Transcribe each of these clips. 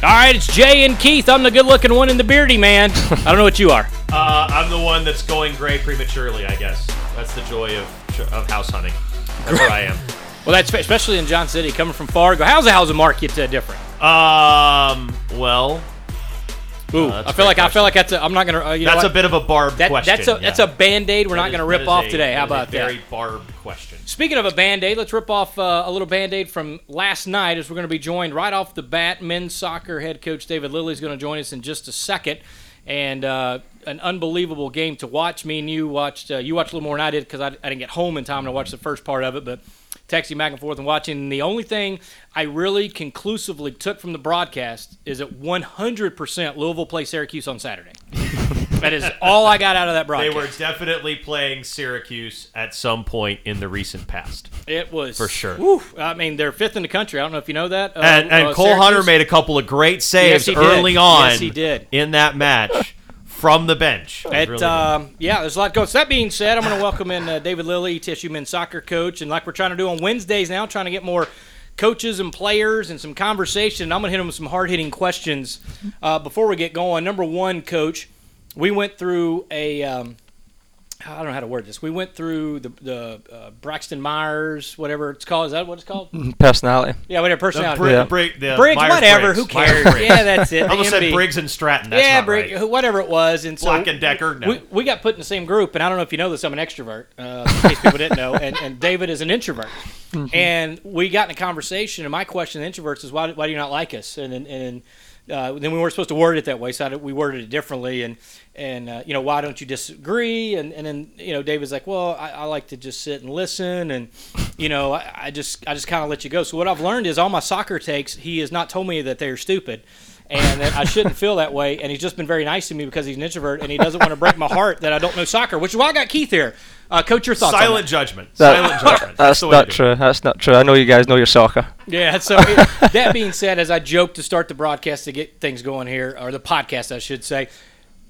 All right, it's Jay and Keith. I'm the good-looking one and the beardy man. I don't know what you are. Uh, I'm the one that's going gray prematurely, I guess. That's the joy of, of house hunting. That's what I am. Well, that's especially in John City, coming from Fargo. How's the housing market uh, different? Um, well, Ooh, that's I a feel great like I feel like that's a, I'm not gonna. Uh, you know that's a what? bit of a barbed That- question. That's a yeah. that's a band aid. We're not That gonna is- rip that is off a- today. How that is about a that? Very barbed question. Speaking of a band aid, let's rip off uh, a little band aid from last night as we're going to be joined right off the bat. Men's soccer head coach David Lilly is going to join us in just a second. And uh, an unbelievable game to watch. Me and you watched. Uh, you watched a little more than I did because I, I didn't get home in time to watch the first part of it. But texting back and forth and watching. The only thing I really conclusively took from the broadcast is that 100% Louisville play Syracuse on Saturday. that is all I got out of that broadcast. They were definitely playing Syracuse at some point in the recent past. It was For sure. Whew, I mean, they're fifth in the country. I don't know if you know that. Uh, And, and uh, Cole Syracuse. Hunter made a couple of great saves he did. early on Yes, he did. in that match from the bench. It really um, yeah, there's a lot going. So that being said, I'm going to welcome in uh, David Lilly, TSU men's soccer coach, and like we're trying to do on Wednesdays now, trying to get more coaches and players and some conversation. I'm going to hit them with some hard hitting questions uh, before we get going. Number one, coach, we went through a. Um, I don't know how to word this. We went through the the uh, Braxton Myers, whatever it's called. Is that what it's called? personality. Yeah, whatever the personality. Brig- Yeah. Brig- the Briggs, Myers whatever. Briggs. Who cares? Briggs. Yeah, that's it. I almost The said Briggs and Stratton. That's yeah, not Brig- right. whatever it was, and so Black and Decker. No. we, we got put in the same group, and I don't know if you know this. I'm an extrovert, uh, in case people didn't know, and, and David is an introvert. And we got in a conversation, and my question to the introverts is, why, why do you not like us? And and, and uh, then we weren't supposed to word it that way, so we worded it differently. And and uh, you know, why don't you disagree? And and then you know, David's like, well, I, I like to just sit and listen, and you know, I, I just I just kind of let you go. So what I've learned is all my soccer takes, he has not told me that they're stupid and that I shouldn't feel that way. And he's just been very nice to me because he's an introvert and he doesn't want to break my heart that I don't know soccer, which is why I got Keith here. Uh, Coach, your thoughts? on Silent that? judgment. That- Silent judgment. That's the way to not true. That's not true. I know you guys know your soccer. Yeah. So it, that being said, as I joked to start the broadcast to get things going here, or the podcast, I should say.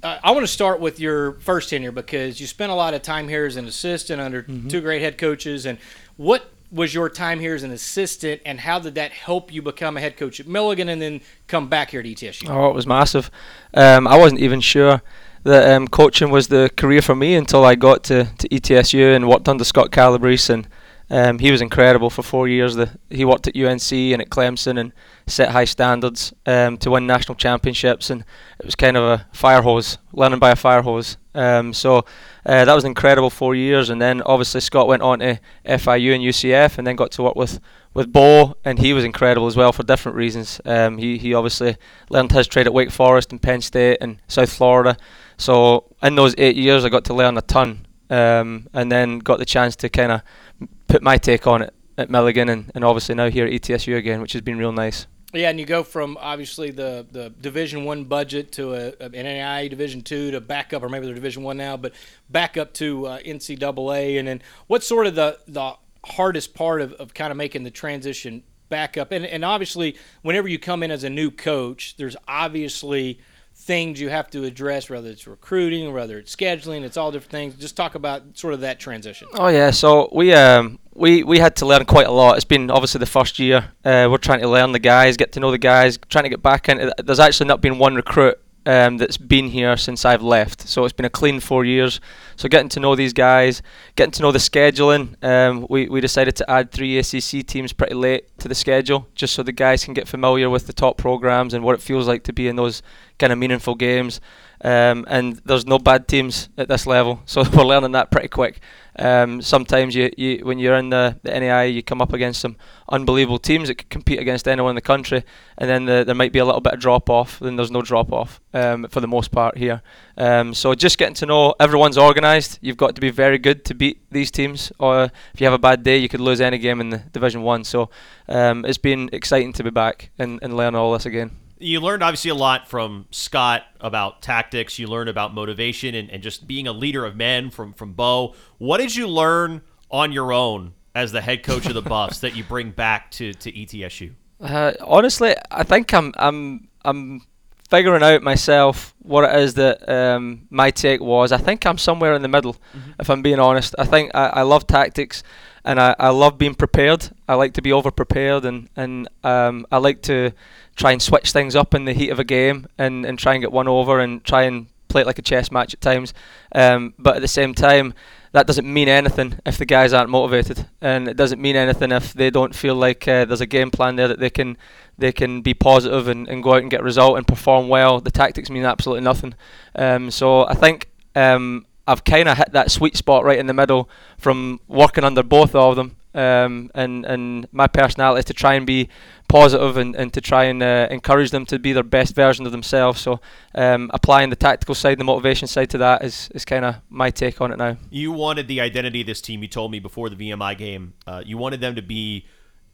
Uh, I want to start with your first tenure because you spent a lot of time here as an assistant under two great head coaches. And what was your time here as an assistant, and how did that help you become a head coach at Milligan and then come back here to ETSU? Oh, it was massive. Um, I wasn't even sure that um, coaching was the career for me until I got to, to ETSU and worked under Scott Calabrese and um, he was incredible for four years. The, he worked at UNC and at Clemson and set high standards um, to win national championships and it was kind of a fire hose, learning by a fire hose. Um, so uh, that was an incredible four years and then obviously Scott went on to FIU and UCF and then got to work with with Bo, and he was incredible as well for different reasons. Um, he he obviously learned his trade at Wake Forest and Penn State and South Florida. So in those eight years, I got to learn a ton, um, and then got the chance to kind of put my take on it at Milligan, and, and obviously now here at ETSU again, which has been real nice. Yeah, and you go from obviously the, the Division One budget to a, an NAIA Division Two to back up, or maybe they're Division One now, but back up to uh, NCAA. And then what's sort of the the hardest part of, of kind of making the transition back up? And and obviously, whenever you come in as a new coach, there's obviously things you have to address, whether it's recruiting, whether it's scheduling, it's all different things. Just talk about sort of that transition. Oh yeah, so we um we we had to learn quite a lot. It's been obviously the first year. Uh, we're trying to learn the guys, get to know the guys, trying to get back into. There's actually not been one recruit um, that's been here since I've left, so it's been a clean four years. So getting to know these guys, getting to know the scheduling. Um, we we decided to add three ACC teams pretty late to the schedule, just so the guys can get familiar with the top programs and what it feels like to be in those kind of meaningful games. Um, and there's no bad teams at this level, so we're learning that pretty quick. Um, sometimes you, you when you're in the, the NAI, you come up against some unbelievable teams that could compete against anyone in the country, and then the, there might be a little bit of drop off. Then there's no drop off um, for the most part here. Um, so just getting to know everyone's organised. You've got to be very good to beat these teams, or if you have a bad day, you could lose any game in the Division One. So um, it's been exciting to be back and, and learn all this again. You learned obviously a lot from Scott about tactics. You learned about motivation and, and just being a leader of men from from Bo. What did you learn on your own as the head coach of the Buffs that you bring back to, to ETSU? Uh, honestly, I think I'm I'm I'm figuring out myself what it is that um, my take was. I think I'm somewhere in the middle, if I'm being honest. I think I, I love tactics, and I, I love being prepared. I like to be over prepared, and and um, I like to try and switch things up in the heat of a game, and, and try and get one over, and try and play it like a chess match at times. Um, but at the same time, that doesn't mean anything if the guys aren't motivated, and it doesn't mean anything if they don't feel like uh, there's a game plan there that they can they can be positive and, and go out and get a result and perform well. The tactics mean absolutely nothing. Um, so I think um, I've kind of hit that sweet spot right in the middle from working under both of them. Um, and and my personality is to try and be positive and, and to try and uh, encourage them to be their best version of themselves. So um, applying the tactical side, the motivation side to that is, is kind of my take on it now. You wanted the identity of this team. You told me before the VMI game. Uh, you wanted them to be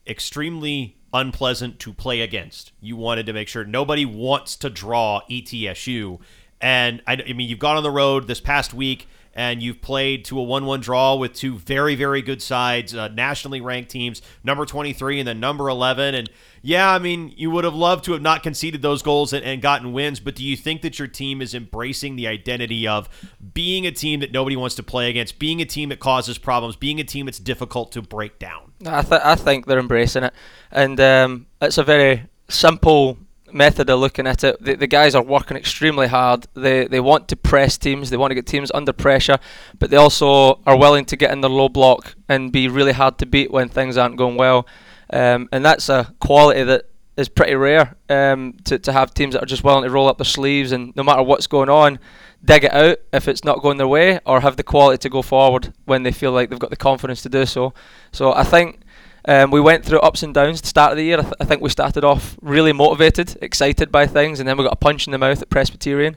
extremely unpleasant to play against. You wanted to make sure nobody wants to draw ETSU. And I, I mean, you've gone on the road this past week and you've played to a 1 1 draw with two very, very good sides, uh, nationally ranked teams, number 23 and then number 11. And yeah, I mean, you would have loved to have not conceded those goals and, and gotten wins, but do you think that your team is embracing the identity of being a team that nobody wants to play against, being a team that causes problems, being a team that's difficult to break down? I, th- I think they're embracing it, and um, it's a very simple method of looking at it. The, the guys are working extremely hard. They they want to press teams. They want to get teams under pressure, but they also are willing to get in their low block and be really hard to beat when things aren't going well. Um, and that's a quality that is pretty rare um, to, to have teams that are just willing to roll up their sleeves and no matter what's going on, dig it out if it's not going their way, or have the quality to go forward when they feel like they've got the confidence to do so. So I think um, we went through ups and downs at the start of the year. I, th- I think we started off really motivated, excited by things, and then we got a punch in the mouth at Presbyterian.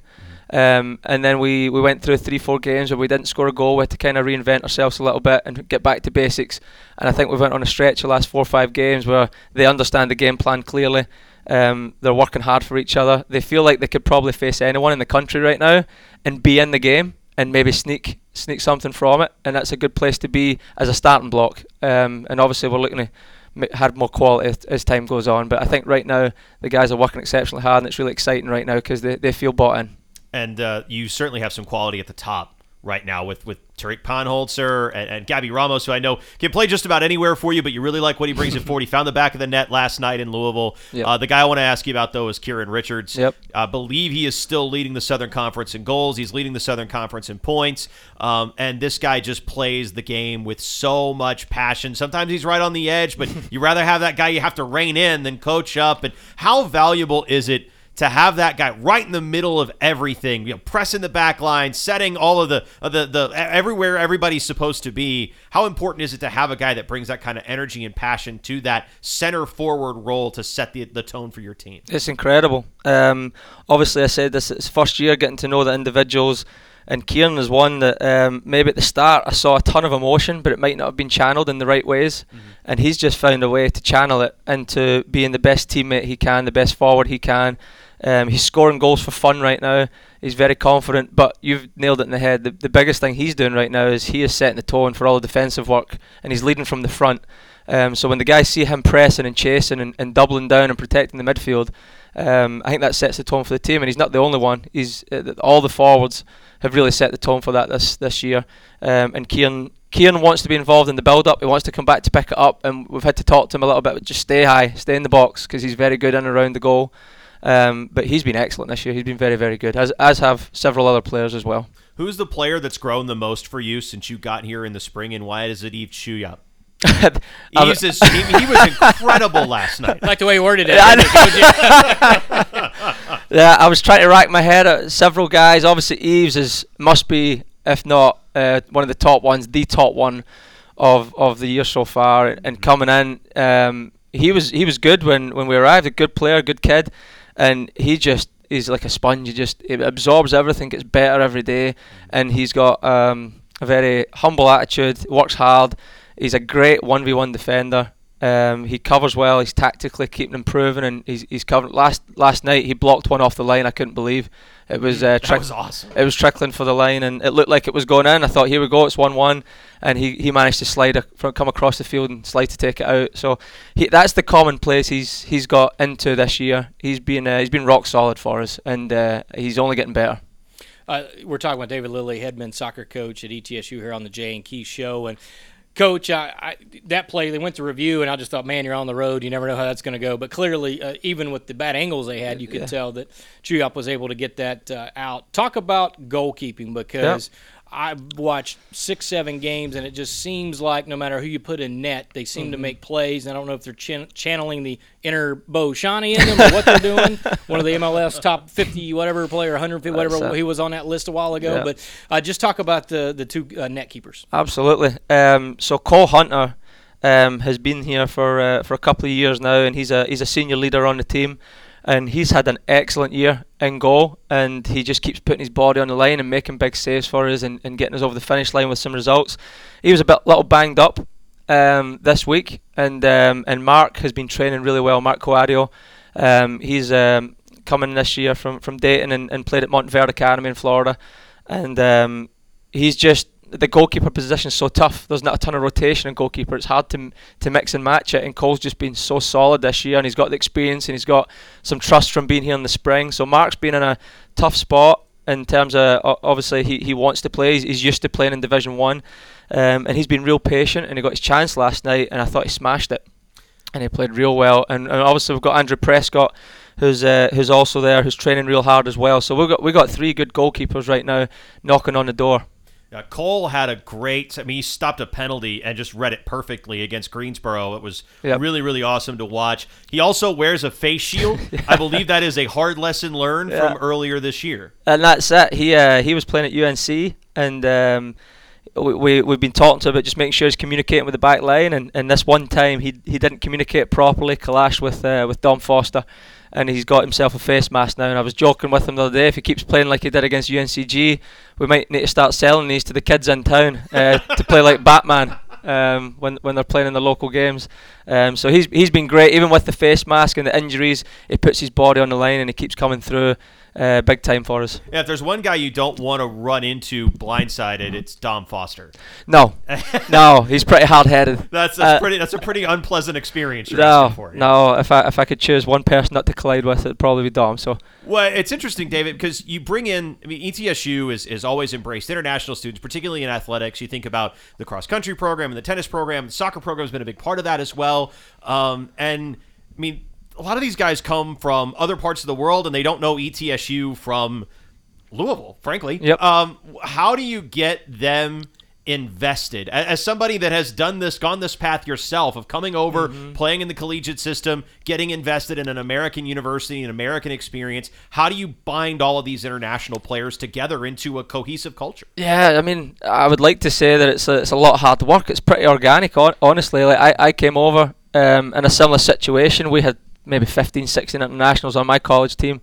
Um, and then we, we went through three, four games where we didn't score a goal. We had to kind of reinvent ourselves a little bit and get back to basics. And I think we went on a stretch the last four or five games where they understand the game plan clearly. Um, they're working hard for each other. They feel like they could probably face anyone in the country right now and be in the game and maybe sneak sneak something from it. And that's a good place to be as a starting block. Um, and obviously we're looking to have more quality as, as time goes on. But I think right now the guys are working exceptionally hard and it's really exciting right now because they, they feel bought in. And uh, you certainly have some quality at the top right now with with Tariq Ponholzer and, and Gabby Ramos, who I know can play just about anywhere for you, but you really like what he brings at 40. Found the back of the net last night in Louisville. Yep. Uh, the guy I want to ask you about, though, is Kieran Richards. Yep. I believe he is still leading the Southern Conference in goals. He's leading the Southern Conference in points. Um, and this guy just plays the game with so much passion. Sometimes he's right on the edge, but you rather have that guy you have to rein in than coach up. And how valuable is it? To have that guy right in the middle of everything, you know, pressing the back line, setting all of the of the the everywhere everybody's supposed to be. How important is it to have a guy that brings that kind of energy and passion to that center forward role to set the the tone for your team? It's incredible. Um, obviously, I said this it's first year getting to know the individuals, and Kieran is one that um, maybe at the start I saw a ton of emotion, but it might not have been channeled in the right ways, and he's just found a way to channel it into being the best teammate he can, the best forward he can. Um, he's scoring goals for fun right now. He's very confident, but you've nailed it in the head. The, the biggest thing he's doing right now is he is setting the tone for all the defensive work, and he's leading from the front. Um, so when the guys see him pressing and chasing and, and doubling down and protecting the midfield, um, I think that sets the tone for the team. And he's not the only one. He's uh, all the forwards have really set the tone for that this this year. Um, and Kieran Kieran wants to be involved in the build up. He wants to come back to pick it up, and we've had to talk to him a little bit. But just stay high, stay in the box because he's very good in and around the goal. Um, but he's been excellent this year. He's been very, very good, as as have several other players as well. Who's the player that's grown the most for you since you got here in the spring, and why is it Eve Chuyup? Um, Eves is, he, he was incredible last night. I like the way you worded it. I Yeah, I was trying to rack my head at several guys. Obviously, Eves is must be, if not uh, one of the top ones, the top one of of the year so far. And coming in, um, he was he was good when when we arrived. A good player, good kid, and he just is like a sponge. He just absorbs everything, gets better every day, and he's got um, a very humble attitude. Works hard. He's a great one v one defender. Um, he covers well. He's tactically keeping improving, and he's he's covered. Last last night he blocked one off the line. I couldn't believe it was. Uh, That trick- was awesome. It was trickling for the line, and it looked like it was going in. I thought, here we go, it's one-one, and he, he managed to slide a, from, come across the field and slide to take it out. So he, that's the common place he's he's got into this year. He's been uh, he's been rock solid for us, and uh, he's only getting better. Uh, we're talking about David Lilly, head men's soccer coach at ETSU here on the Jay and Keith Show. And coach, I, I, that play they went to review, and I just thought, man, you're on the road. You never know how that's going to go. But clearly, uh, even with the bad angles they had, you could tell that Chuyop was able to get that uh, out. Talk about goalkeeping because. I've watched six, seven games, and it just seems like no matter who you put in net, they seem Mm-hmm. to make plays. And I don't know if they're chan- channeling the inner Bo Oshoniyi in them or what they're doing. One of the MLS top 50 whatever player, 150 whatever he was on that list a while ago. Yeah. But uh, just talk about the the two uh, net keepers. Absolutely. Um, so Cole Hunter um, has been here for uh, for a couple of years now, and he's a he's a senior leader on the team, and he's had an excellent year in goal, and he just keeps putting his body on the line and making big saves for us and, and getting us over the finish line with some results. He was a bit little banged up um, this week, and um, and Mark has been training really well. Mark Coadio, um, he's um, coming this year from from Dayton and, and played at Montverde Academy in Florida, and um, he's just the goalkeeper position is so tough. There's not a ton of rotation in goalkeeper. It's hard to to mix and match it. And Cole's just been so solid this year, and he's got the experience and he's got some trust from being here in the spring. So Mark's been in a tough spot in terms of obviously he, he wants to play. He's, he's used to playing in Division One, um, and he's been real patient. And he got his chance last night, and I thought he smashed it. And he played real well. And, and obviously we've got Andrew Prescott, who's uh, who's also there, who's training real hard as well. So we've got we got three good goalkeepers right now knocking on the door. Yeah, Cole had a great. I mean, he stopped a penalty and just read it perfectly against Greensboro. It was Yep. really, really awesome to watch. He also wears a face shield. I believe that is a hard lesson learned Yeah. from earlier this year. and that's it. He uh, he was playing at UNC, and um, we, we we've been talking to him about just making sure he's communicating with the back line. And, and this one time he he didn't communicate properly, clashed with uh, with Dom Foster, and he's got himself a face mask now. And I was joking with him the other day. If he keeps playing like he did against UNCG, we might need to start selling these to the kids in town uh, to play like Batman. Um, when when they're playing in the local games, um, so he's he's been great even with the face mask and the injuries. He puts his body on the line and he keeps coming through, uh, big time for us. Yeah, if there's one guy you don't want to run into blindsided, it's Dom Foster. No, no, he's pretty hard headed. That's, that's Uh, pretty. That's a pretty unpleasant experience. You're No, asking for. yeah. no. If I if I could choose one person not to collide with, it'd probably be Dom. So Well, it's interesting, David, because you bring in. I mean, ETSU is, is always embraced international students, particularly in athletics. You think about the cross country program and the tennis program. The soccer program has been a big part of that as well. Um, and I mean, a lot of these guys come from other parts of the world, and they don't know ETSU from Louisville, frankly. Yep. Um, how do you get them invested? As somebody that has done this, gone this path yourself of coming over, playing in the collegiate system, getting invested in an American university, an American experience, how do you bind all of these international players together into a cohesive culture? yeah, I mean, I would like to say that it's a, it's a lot of hard work. It's pretty organic, honestly. Like I, I came over um, in a similar situation. We had maybe 15, 16 internationals on my college team,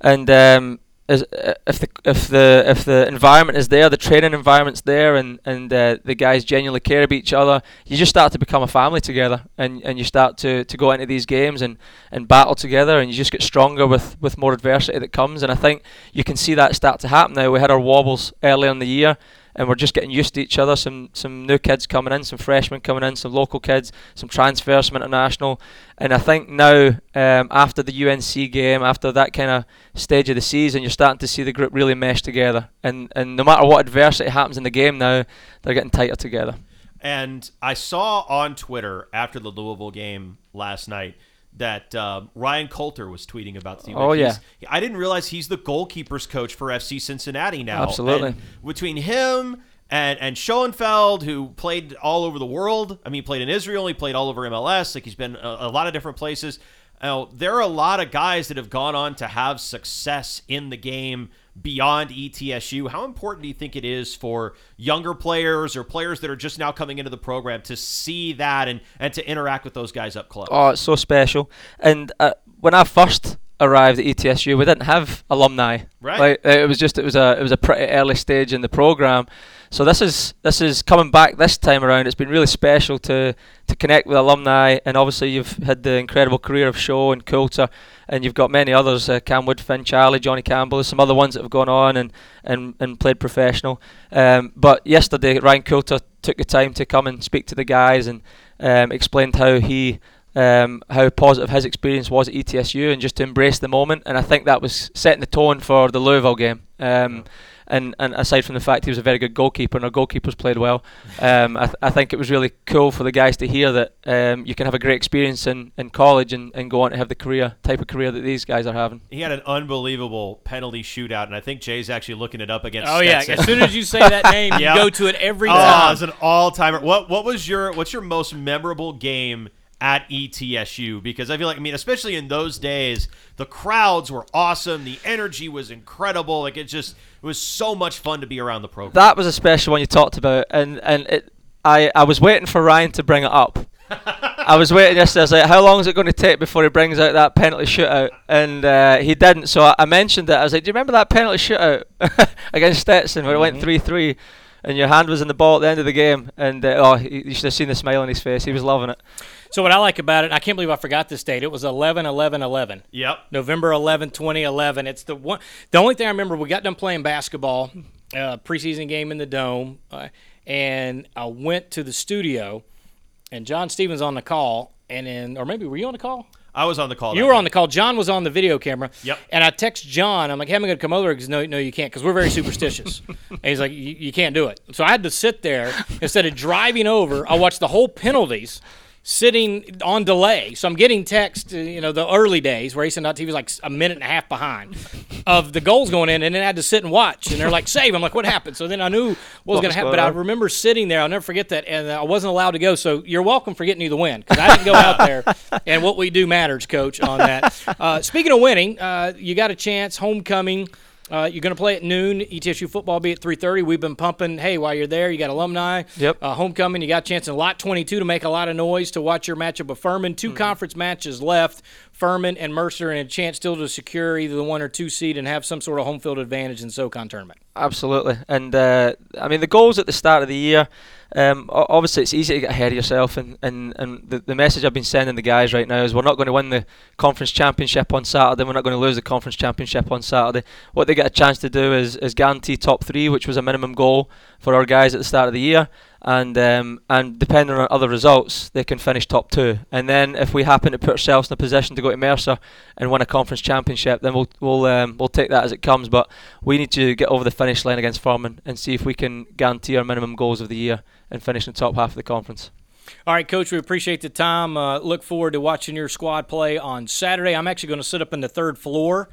and um, is, uh, if the if the if the environment is there, the training environment's there, and and uh, the guys genuinely care about each other, you just start to become a family together, and, and you start to, to go into these games and, and battle together, and you just get stronger with, with more adversity that comes. And I think you can see that start to happen now. We had our wobbles earlier in the year, and we're just getting used to each other. Some some new kids coming in, some freshmen coming in, some local kids, some transfers, some international. And I think now, um, after the UNC game, after that kind of stage of the season, you're starting to see the group really mesh together. And and no matter what adversity happens in the game now, they're getting tighter together. And I saw on Twitter after the Louisville game last night that uh, Ryan Coulter was tweeting about the team. Oh, Like, yeah. I didn't realize he's the goalkeepers coach for FC Cincinnati now. Absolutely. And between him and and Schoenfeld, who played all over the world. I mean, he played in Israel. He played all over MLS. Like he's been a, a lot of different places. Uh, there are a lot of guys that have gone on to have success in the game beyond ETSU. How important do you think it is for younger players or players that are just now coming into the program to see that and, and to interact with those guys up close? Oh, it's so special. And uh, when I first arrived at ETSU, we didn't have alumni. Right. Like it was just it was a it was a pretty early stage in the program. So this is this is coming back this time around. It's been really special to to connect with alumni, and obviously you've had the incredible career of Shaw and Coulter, and you've got many others: uh, Cam Woodfin, Charlie, Johnny Campbell. Some other ones that have gone on and and, and played professional. Um, but yesterday, Ryan Coulter took the time to come and speak to the guys and um, explained how he um, how positive his experience was at ETSU and just to embrace the moment. And I think that was setting the tone for the Louisville game. Um, and, and aside from the fact he was a very good goalkeeper and our goalkeepers played well, um, I, th- I think it was really cool for the guys to hear that um, you can have a great experience in, in college and, and go on to have the career type of career that these guys are having. He had an unbelievable penalty shootout, and I think Jay's actually looking it up against. Oh yeah, as soon as you say that name, you Yeah. go to it every Oh, time. it's an all-timer. What what was your what's your most memorable game at ETSU? Because I feel like I mean, especially in those days, the crowds were awesome, the energy was incredible. Like it just it was so much fun to be around the program. That was a special one you talked about, and and it, I I was waiting for Ryan to bring it up. I was waiting yesterday. I was like, "How long is it going to take before he brings out that penalty shootout?" And uh, he didn't. So I, I mentioned it. I was like, "Do you remember that penalty shootout against Stetson where it went three-three, and your hand was in the ball at the end of the game?" And uh, oh, you you should have seen the smile on his face. He was loving it. So what I like about it, I can't believe I forgot this date. It was 11 11 11. Yep. November 11, 2011. It's the one. The only thing I remember, we got done playing basketball, uh, preseason game in the dome, uh, and I went to the studio, and John Stevens on the call, and then, or maybe were you on the call? I was on the call. You were night. on the call. John was on the video camera. Yep. And I text John. I'm like, hey, I'm going to come over because no, no, you can't because we're very superstitious. and he's like, you, you can't do it. So I had to sit there instead of driving over. I watched the whole penalties sitting on delay. So I'm getting text, uh, you know, the early days where ASN.TV was like a minute and a half behind of the goals going in, and then I had to sit and watch. And they're like, save. I'm like, what happened? So then I knew what was going to happen. But I remember sitting there. I'll never forget that. And I wasn't allowed to go. So you're welcome for getting you the win because I didn't go out there. And what we do matters, coach, on that. Uh, speaking of winning, uh, you got a chance. Homecoming. Uh, you're going to play at noon. ETSU football will be at 3:30. We've been pumping. Hey, while you're there, you got alumni. Yep. Uh, homecoming. You got a chance in lot 22 to make a lot of noise to watch your matchup of Furman. 2 conference matches left. Furman and Mercer, and a chance still to secure either the one or two seed and have some sort of home field advantage in SoCon tournament. Absolutely, and uh, I mean the goals at the start of the year. Um, obviously, it's easy to get ahead of yourself, and, and, and the, the message I've been sending the guys right now is we're not going to win the conference championship on Saturday. We're not going to lose the conference championship on Saturday. What they get a chance to do is, is guarantee top three, which was a minimum goal for our guys at the start of the year, and um, and depending on other results, they can finish top two. And then if we happen to put ourselves in a position to go to Mercer and win a conference championship, then we'll we'll um, we'll take that as it comes. But we need to get over the finish line against Furman and see if we can guarantee our minimum goals of the year and finish in the top half of the conference. All right, Coach, we appreciate the time. Uh, look forward to watching your squad play on Saturday. I'm actually going to sit up in the third floor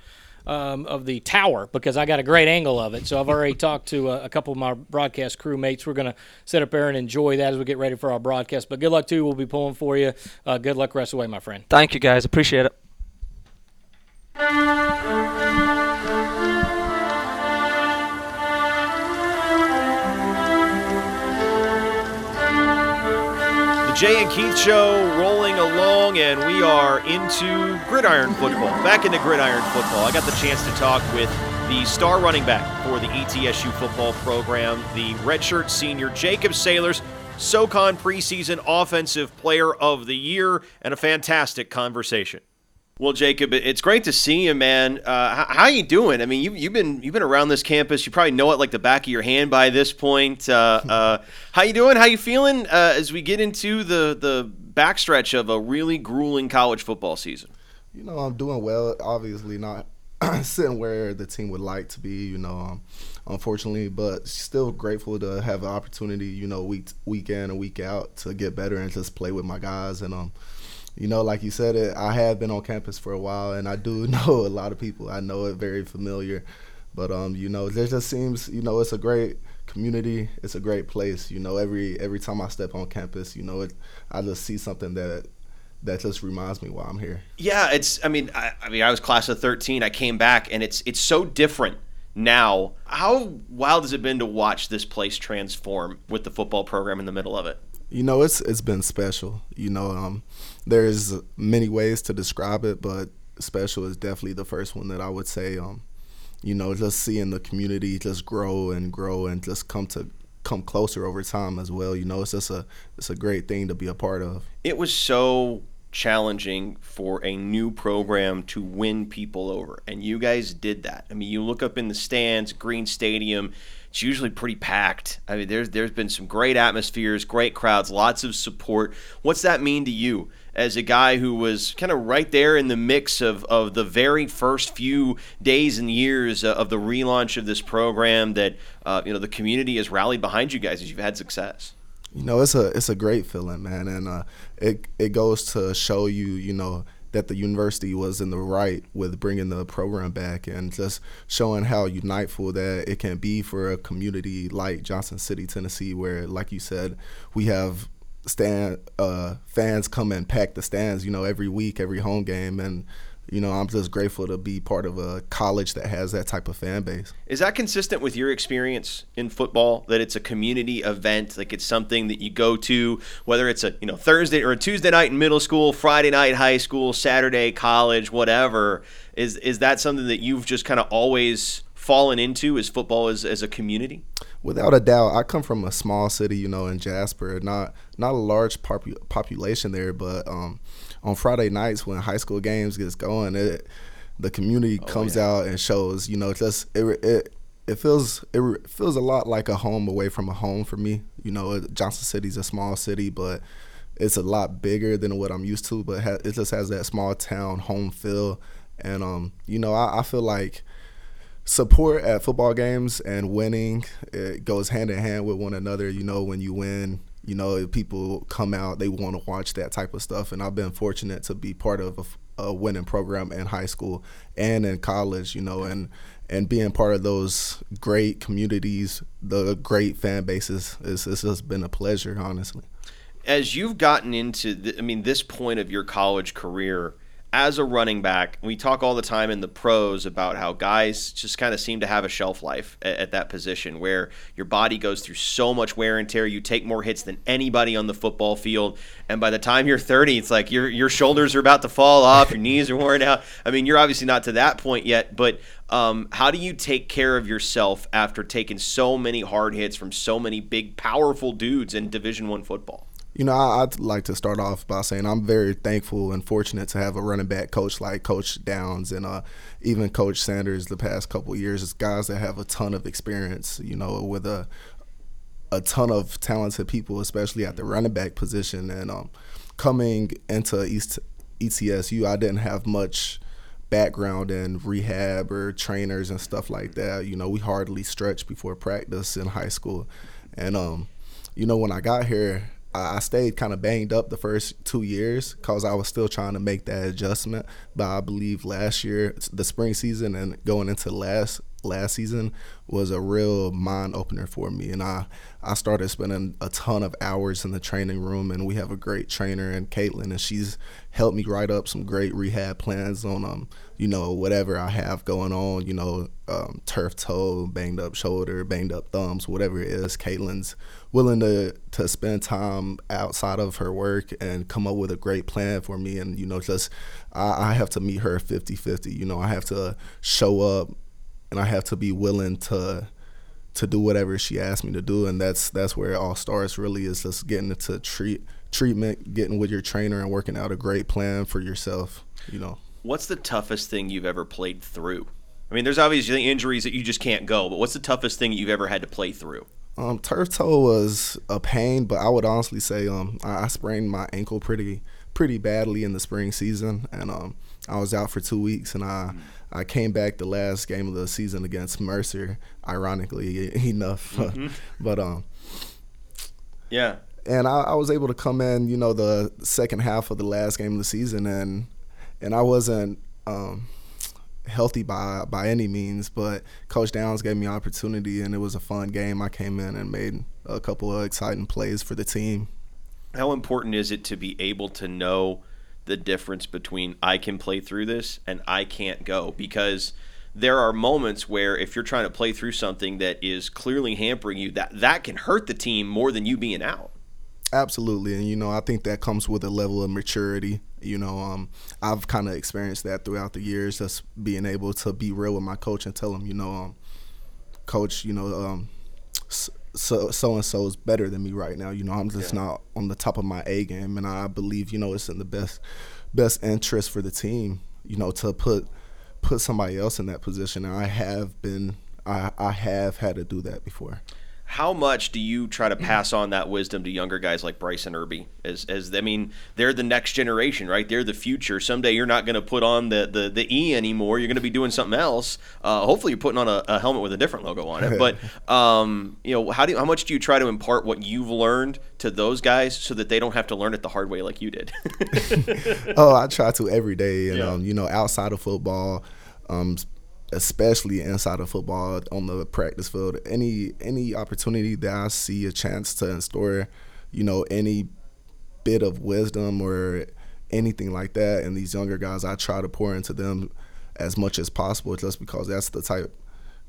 um, of the tower because I got a great angle of it. So I've already talked to uh, a couple of my broadcast crew mates. We're going to sit up there and enjoy that as we get ready for our broadcast. But good luck, too. We'll be pulling for you. Uh, good luck rest of the way, my friend. Thank you guys, appreciate it. Keith Show rolling along, and we are into gridiron football. Back into gridiron football. I got the chance to talk with the star running back for the ETSU football program, the redshirt senior Jacob Saylors, SoCon preseason offensive player of the year, and a fantastic conversation. Well, Jacob, it's great to see you, man. Uh, how, how you doing? I mean, you, you've been you've been around this campus. You probably know it like the back of your hand by this point. Uh, uh, how you doing? How you feeling uh, as we get into the the backstretch of a really grueling college football season? You know, I'm doing well. Obviously, not sitting where the team would like to be. You know, um, unfortunately, but still grateful to have an opportunity. You know, week week in and week out to get better and just play with my guys. And um, you know, like you said, it, I have been on campus for a while, and I do know a lot of people. I know it very familiar, but um, you know, there just seems, you know, it's a great community. It's a great place. You know, every every time I step on campus, you know, it, I just see something that that just reminds me why I'm here. Yeah, it's. I mean, I, I mean, I was class of thirteen. I came back, and it's it's so different now. How wild has it been to watch this place transform with the football program in the middle of it? You know, it's it's been special. You know, um, there's many ways to describe it, but special is definitely the first one that I would say. Um, you know, just seeing the community just grow and grow and just come to come closer over time as well. You know, it's just a it's a great thing to be a part of. It was so challenging for a new program to win people over, and you guys did that. I mean, you look up in the stands, Greene Stadium. It's usually pretty packed. I mean, there's there's been some great atmospheres, great crowds, lots of support. What's that mean to you as a guy who was kind of right there in the mix of, of the very first few days and years of the relaunch of this program? That uh, you know the community has rallied behind you guys as you've had success. You know, it's a it's a great feeling, man, and uh, it it goes to show you, you know, that the university was in the right with bringing the program back and just showing how uniteful that it can be for a community like Johnson City, Tennessee, where, like you said, we have stand uh, fans come and pack the stands, you know, every week, every home game, and you know, I'm just grateful to be part of a college that has that type of fan base. Is that consistent with your experience in football? That it's a community event, like it's something that you go to, whether it's a you know Thursday or a Tuesday night in middle school, Friday night high school, Saturday college, whatever. Is is that something that you've just kind of always fallen into? Is football as, as a community? Without a doubt, I come from a small city, you know, in Jasper. Not not a large popu- population there, but um, on Friday nights when high school games gets going, it the community oh, comes yeah. out and shows. You know, just it it it feels it feels a lot like a home away from a home for me. You know, Johnson City's a small city, but it's a lot bigger than what I'm used to. But it just has that small town home feel, and um, you know, I, I feel like support at football games and winning it goes hand in hand with one another. You know, when you win, you know, people come out, they want to watch that type of stuff. And I've been fortunate to be part of a, a winning program in high school and in college, you know, and and being part of those great communities, the great fan bases, it's, it's just been a pleasure, honestly. As you've gotten into, the, I mean, this point of your college career, as a running back, we talk all the time in the pros about how guys just kind of seem to have a shelf life at, at, that position where your body goes through so much wear and tear. You take more hits than anybody on the football field. And by the time you're 30, it's like your, your shoulders are about to fall off, your knees are worn out. I mean, you're obviously not to that point yet, but um, how do you take care of yourself after taking so many hard hits from so many big, powerful dudes in Division One football? You know, I, would like to start off by saying I'm very thankful and fortunate to have a running back coach like Coach Downs and uh, even Coach Sanders the past couple years. It's guys that have a ton of experience, you know, with a a ton of talented people, especially at the running back position. And um, coming into East ETSU, I didn't have much background in rehab or trainers and stuff like that. You know, we hardly stretched before practice in high school, and um, you know, when I got here I stayed kind of banged up the first two years because I was still trying to make that adjustment. But I believe last year, the spring season and going into last last season was a real mind opener for me. And I, I started spending a ton of hours in the training room. And we have a great trainer in Caitlin, and she's helped me write up some great rehab plans on um, you know, whatever I have going on, you know, um, turf toe, banged up shoulder, banged up thumbs, whatever it is. Caitlin's willing to to spend time outside of her work and come up with a great plan for me. And you know, just I, I have to meet her 50-50. You know, I have to show up, and I have to be willing to to do whatever she asks me to do. And that's that's where it all starts. Really, is just getting into treat treatment, getting with your trainer, and working out a great plan for yourself. You know. What's the toughest thing you've ever played through? I mean, there's obviously injuries that you just can't go, but what's the toughest thing you've ever had to play through? Um, turf toe was a pain, but I would honestly say um, I, I sprained my ankle pretty pretty badly in the spring season, and um, I was out for two weeks, and I I came back the last game of the season against Mercer, ironically enough, mm-hmm. but um, yeah, and I, I was able to come in, you know, the second half of the last game of the season, and and I wasn't um, healthy by by any means, but Coach Downs gave me opportunity, and it was a fun game. I came in and made a couple of exciting plays for the team. How important is it to be able to know the difference between I can play through this and I can't go? Because there are moments where if you're trying to play through something that is clearly hampering you, that that can hurt the team more than you being out. Absolutely, and you know I think that comes with a level of maturity You know, um, I've kind of experienced that throughout the years, just being able to be real with my coach and tell him, you know, um, coach, you know, um, so so and so is better than me right now. You know, I'm just yeah. not on the top of my A game, and I believe you know it's in the best best interest for the team. You know, to put put somebody else in that position. And I have been I I have had to do that before how much do you try to pass on that wisdom to younger guys like Bryson Irby? As, as I mean, they're the next generation, right? They're the future. Someday you're not going to put on the, the, the E anymore. You're going to be doing something else. Uh, hopefully, you're putting on a, a, helmet with a different logo on it. But um, you know, how do you, how much do you try to impart what you've learned to those guys so that they don't have to learn it the hard way like you did? oh, I try to every day, and yeah. um, you know, outside of football. Um, especially inside of football on the practice field. Any any opportunity that I see a chance to instore, you know, any bit of wisdom or anything like that, and these younger guys, I try to pour into them as much as possible, just because that's the type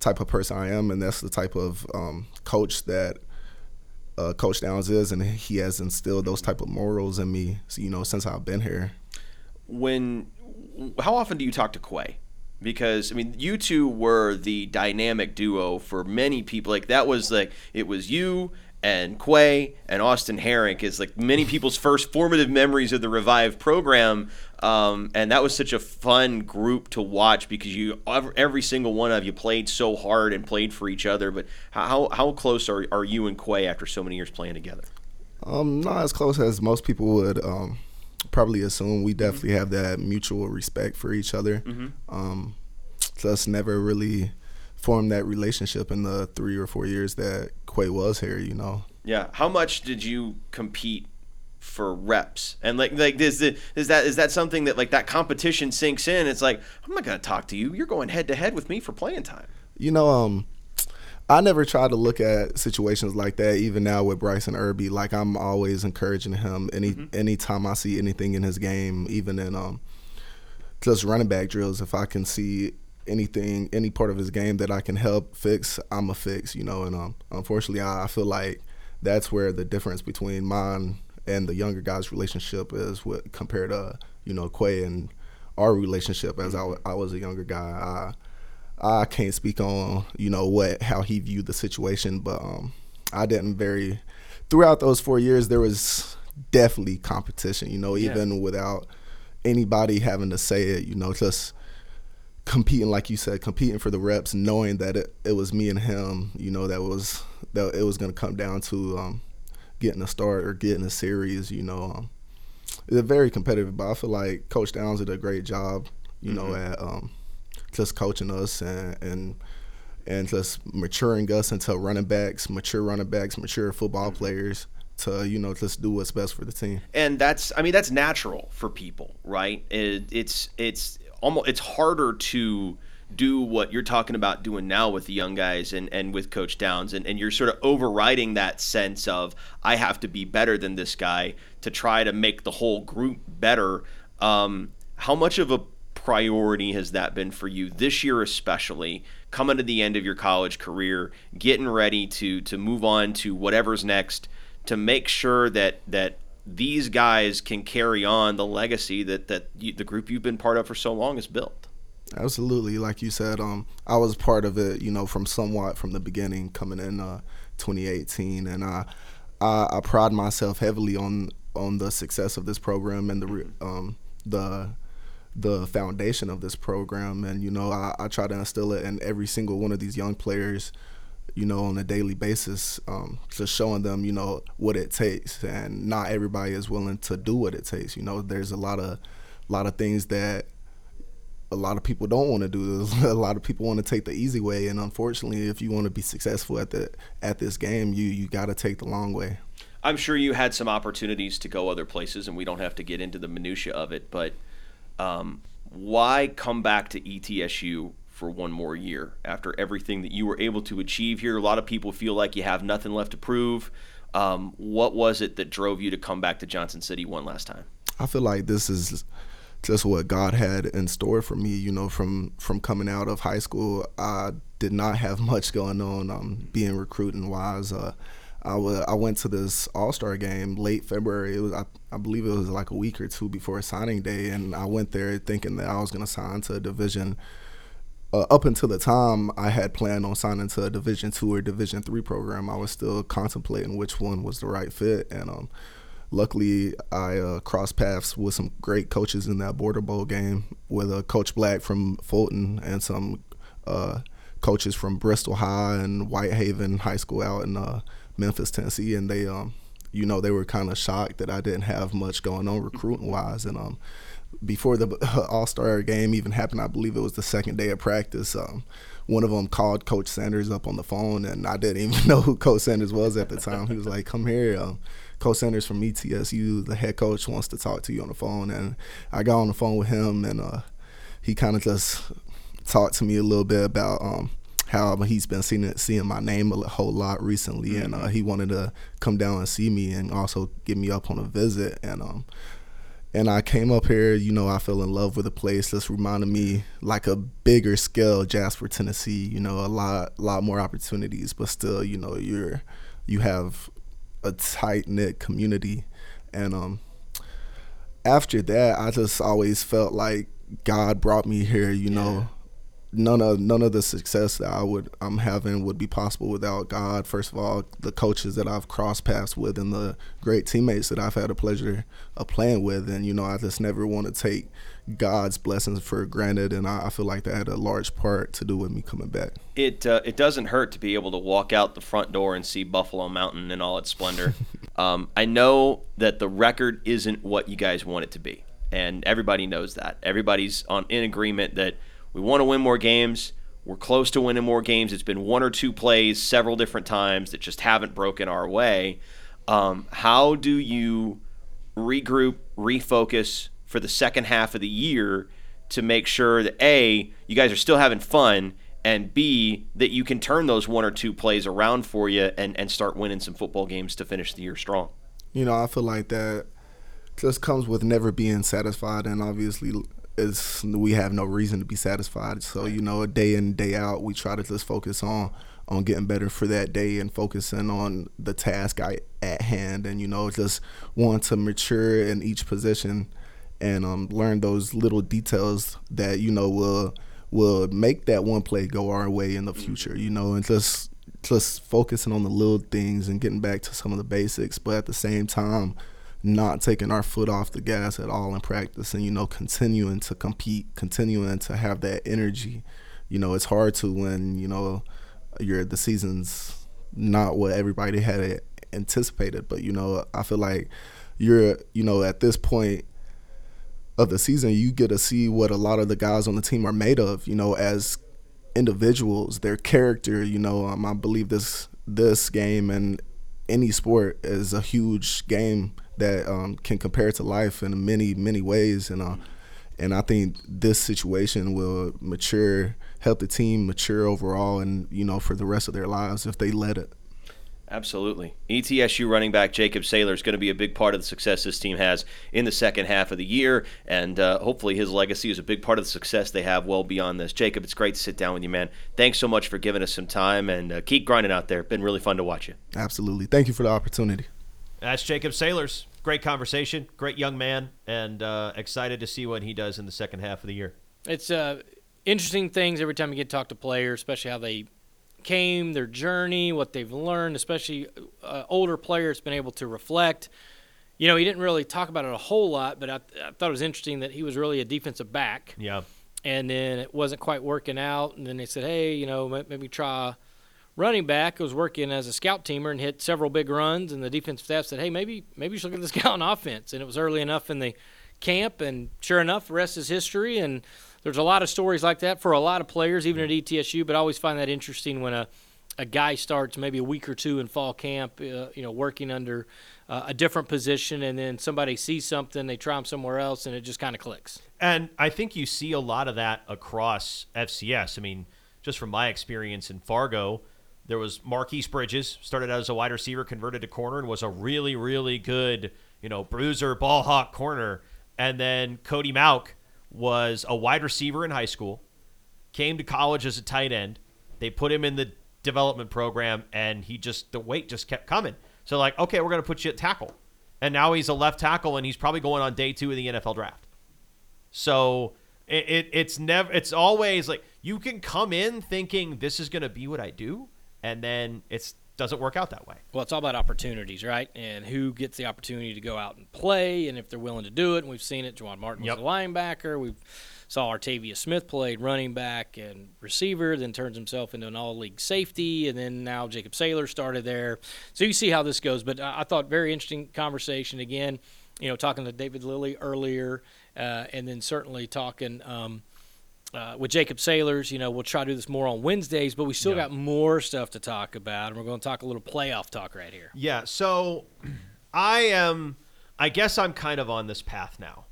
type of person I am, and that's the type of um, coach that. Uh, coach Downs is, and he has instilled those type of morals in me, you know, since I've been here. When, how often do you talk to Quay? Because I mean you two were the dynamic duo for many people. Like that was like it was you and Quay and Austin Herink is like many people's first formative memories of the Revive program. Um, and that was such a fun group to watch because you every single one of you played so hard and played for each other. But how how close are, are you and Quay after so many years playing together? Um, not as close as most people would. Um, probably assume we definitely mm-hmm. have that mutual respect for each other. Mm-hmm. Um, never really formed that relationship in the three or four years that Quay was here. You know. Yeah. How much did you compete for reps and like like is the, is that is that something that like that competition sinks in it's like i'm not going to talk to you you're going head to head with me for playing time you know um I never try to look at situations like that. Even now with Bryson Irby, like I'm always encouraging him. Any mm-hmm. anytime I see anything in his game, even in um, just running back drills, if I can see anything, any part of his game that I can help fix, I'm a fix. You know, and um, unfortunately, I, I feel like that's where the difference between mine and the younger guy's relationship is. What compared to you know Quay and our relationship as I, I was a younger guy. I, I can't speak on you know what how he viewed the situation, but um, I didn't very throughout those four years there was definitely competition. You know, even yeah. without anybody having to say it. You know, just competing like you said, competing for the reps, knowing that it, it was me and him. You know, that was that it was going to come down to um, getting a start or getting a series. You know, um, it's very competitive, but I feel like Coach Downs did a great job. You mm-hmm. know, at um, just coaching us and and and just maturing us into running backs, mature running backs, mature football mm-hmm. players to you know just do what's best for the team. And that's I mean that's natural for people, right? It, it's it's almost it's harder to do what you're talking about doing now with the young guys and, and with Coach Downs. And, and you're sort of overriding that sense of, I have to be better than this guy to try to make the whole group better. Um, how much of a priority has that been for you this year, especially coming to the end of your college career, getting ready to to move on to whatever's next, to make sure that that these guys can carry on the legacy that that you, the group you've been part of for so long has built. Absolutely, like you said, um, I was part of it, you know, from somewhat from the beginning, coming in uh, 2018, and I, I, I pride myself heavily on on the success of this program and the um, the the foundation of this program. And, you know, I, I try to instill it in every single one of these young players, you know, on a daily basis, um, just showing them, you know, what it takes. And not everybody is willing to do what it takes. You know, there's a lot of, lot of things that a lot of people don't want to do. a lot of people want to take the easy way, and unfortunately, if you want to be successful at the at this game, you you got to take the long way. I'm sure you had some opportunities to go other places, and we don't have to get into the minutia of it, but um, why come back to ETSU for one more year after everything that you were able to achieve here? A lot of people feel like you have nothing left to prove. Um, what was it that drove you to come back to Johnson City one last time? I feel like this is just what God had in store for me. You know, from from coming out of high school, I did not have much going on. Um, being recruiting wise, uh, I went to this All Star game late February. It was I, I believe it was like a week or two before signing day, and I went there thinking that I was going to sign to a division. Uh, up until the time I had planned on signing to a Division two or Division three program, I was still contemplating which one was the right fit, and um, luckily I uh, crossed paths with some great coaches in that Border Bowl game with uh, Coach Black from Fulton and some uh, coaches from Bristol High and Whitehaven High School out in uh, Memphis, Tennessee, and they, um, you know, they were kind of shocked that I didn't have much going on recruiting wise, and um, before the All Star game even happened, I believe it was the second day of practice. Um, one of them called Coach Sanders up on the phone, and I didn't even know who Coach Sanders was at the time. He was like, "Come here, um, Coach Sanders from ETSU, the head coach wants to talk to you on the phone." And I got on the phone with him, and uh, he kind of just talked to me a little bit about um, how he's been seeing seeing my name a whole lot recently, and uh, he wanted to come down and see me and also get me up on a visit, and um, and I came up here, you know, I fell in love with the place. This reminded me like a bigger scale Jasper, Tennessee, you know, a lot lot more opportunities, but still, you know, you're you have a tight knit community. And um after that I just always felt like God brought me here, you know. None of none of the success that I would I'm having would be possible without God. First of all, the coaches that I've crossed paths with and the great teammates that I've had a pleasure of playing with, and you know I just never want to take God's blessings for granted, and I, I feel like that had a large part to do with me coming back. It uh, it doesn't hurt to be able to walk out the front door and see Buffalo Mountain in all its splendor. um, I know that the record isn't what you guys want it to be, and everybody knows that. Everybody's on in agreement that we want to win more games. We're close to winning more games. It's been one or two plays several different times that just haven't broken our way. Um, how do you regroup, refocus for the second half of the year to make sure that A, you guys are still having fun, and B, that you can turn those one or two plays around for you and, and start winning some football games to finish the year strong? You know, I feel like that just comes with never being satisfied, and obviously, is we have no reason to be satisfied. So you know, day in day out, we try to just focus on on getting better for that day and focusing on the task I, at hand, and you know, just want to mature in each position and um, learn those little details that you know will will make that one play go our way in the future. You know, and just just focusing on the little things and getting back to some of the basics, but at the same time not taking our foot off the gas at all in practice and you know continuing to compete continuing to have that energy. You know it's hard to when you know your the season's not what everybody had anticipated but you know i feel like you're you know at this point of the season you get to see what a lot of the guys on the team are made of you know as individuals their character you know um, i believe this this game and any sport is a huge game that um, can compare to life in many many ways and uh, and I think this situation will mature help the team mature overall and you know for the rest of their lives if they let it Absolutely. ETSU running back Jacob Saylors is going to be a big part of the success this team has in the second half of the year, and uh, hopefully his legacy is a big part of the success they have well beyond this. Jacob, it's great to sit down with you, man. Thanks so much for giving us some time, and uh, keep grinding out there. Been really fun to watch you. absolutely thank you for the opportunity That's Jacob Saylors. Great conversation, great young man, and uh, excited to see what he does in the second half of the year. It's uh, interesting things every time you get to talk to players, especially how they came, their journey, what they've learned, especially uh, older players been able to reflect. You know, he didn't really talk about it a whole lot, but I, I thought it was interesting that he was really a defensive back, Yeah. and then it wasn't quite working out, and then they said, hey, you know, ma- maybe try running back. I was working as a scout teamer and hit several big runs, and the defensive staff said, hey, maybe maybe you should look at the scout on offense, and it was early enough in the camp, and sure enough, the rest is history, and there's a lot of stories like that for a lot of players, even at E ETSU. But I always find that interesting when a a guy starts maybe a week or two in fall camp, uh, you know, working under uh, a different position, and then somebody sees something, they try him somewhere else, and it just kind of clicks. And I think you see a lot of that across FCS. I mean, just from my experience in Fargo, there was Marquise Bridges, started out as a wide receiver, converted to corner, and was a really, really good, you know, bruiser, ball hawk corner. And then Cody Mauch was a wide receiver in high school, came to college as a tight end. They put him in the development program, and he just the weight just kept coming. So like, okay, we're gonna put you at tackle, and now he's a left tackle, and he's probably going on day two of the NFL draft. So it, it it's never it's always like you can come in thinking this is gonna be what I do, and then it's doesn't work out that way. Well, it's all about opportunities, right? And who gets the opportunity to go out and play, and if they're willing to do it. And we've seen it. Juwan Martin Yep. was a linebacker. We saw Artavia Smith played running back and receiver, then turns himself into an all-league safety, and then now Jacob Saylors started there. So you see how this goes. But I thought very interesting conversation again. You know, talking to David Lilly earlier, uh, and then certainly talking. Um, uh, with Jacob Saylors, you know, we'll try to do this more on Wednesdays, but we still Yeah. got more stuff to talk about, and we're going to talk a little playoff talk right here. Yeah, so I am I guess I'm kind of on this path now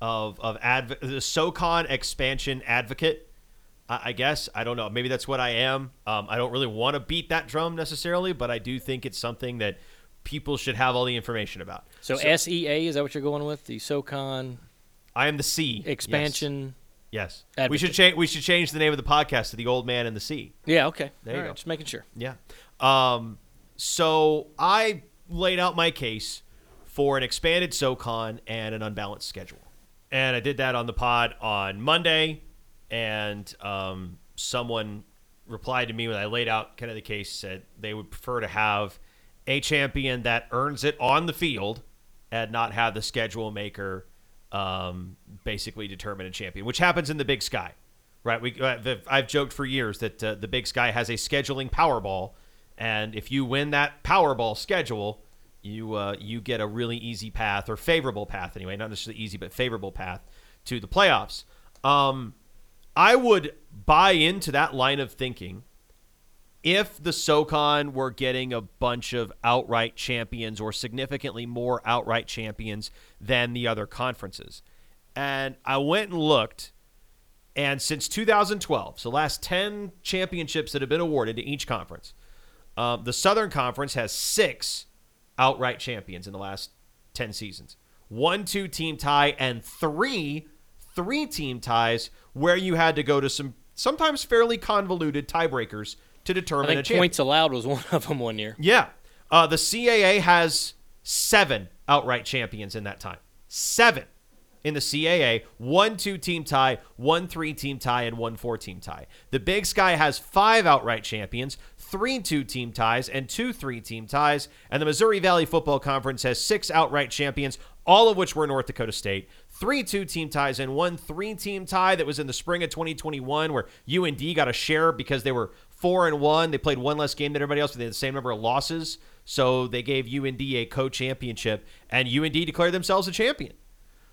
of of adv- the SoCon expansion advocate. I, I guess I don't know. Maybe that's what I am. Um, I don't really want to beat that drum necessarily, but I do think it's something that people should have all the information about. So, SEA is that what you're going with? The SoCon I am the C expansion. Yes, we Advocate. should change. We should change the name of the podcast to the Old Man and the Sea. Yeah. okay. There you All go. Just making sure. Yeah. Um, so I laid out my case for an expanded SoCon and an unbalanced schedule. And I did that on the pod on Monday. And um, someone replied to me when I laid out kind of the case, said they would prefer to have a champion that earns it on the field and not have the schedule maker um, basically determine a champion, which happens in the big sky right? We uh, I've joked for years that uh, the Big Sky has a scheduling Powerball, and if you win that Powerball schedule, you uh, you get a really easy path or favorable path anyway, not necessarily easy, but favorable path to the playoffs. Um, I would buy into that line of thinking if the SoCon were getting a bunch of outright champions or significantly more outright champions than the other conferences. And I went and looked, and since 2012, so last 10 championships that have been awarded to each conference, um, the Southern Conference has six outright champions in the last 10 seasons. One two team tie and three three team ties where you had to go to some sometimes fairly convoluted tiebreakers to I determine a champion. points allowed was one of them one year. Yeah. Uh, the CAA has seven outright champions in that time. Seven in the CAA. One two team tie, one three team tie, and one four team tie. The Big Sky has five outright champions, three two team ties, and two three team ties. And the Missouri Valley Football Conference has six outright champions, all of which were North Dakota State. Three two team ties and one three team tie that was in the spring of 2021 where UND got a share because they were four and one. They played one less game than everybody else, but they had the same number of losses. So they gave UND a co-championship, and UND declared themselves a champion.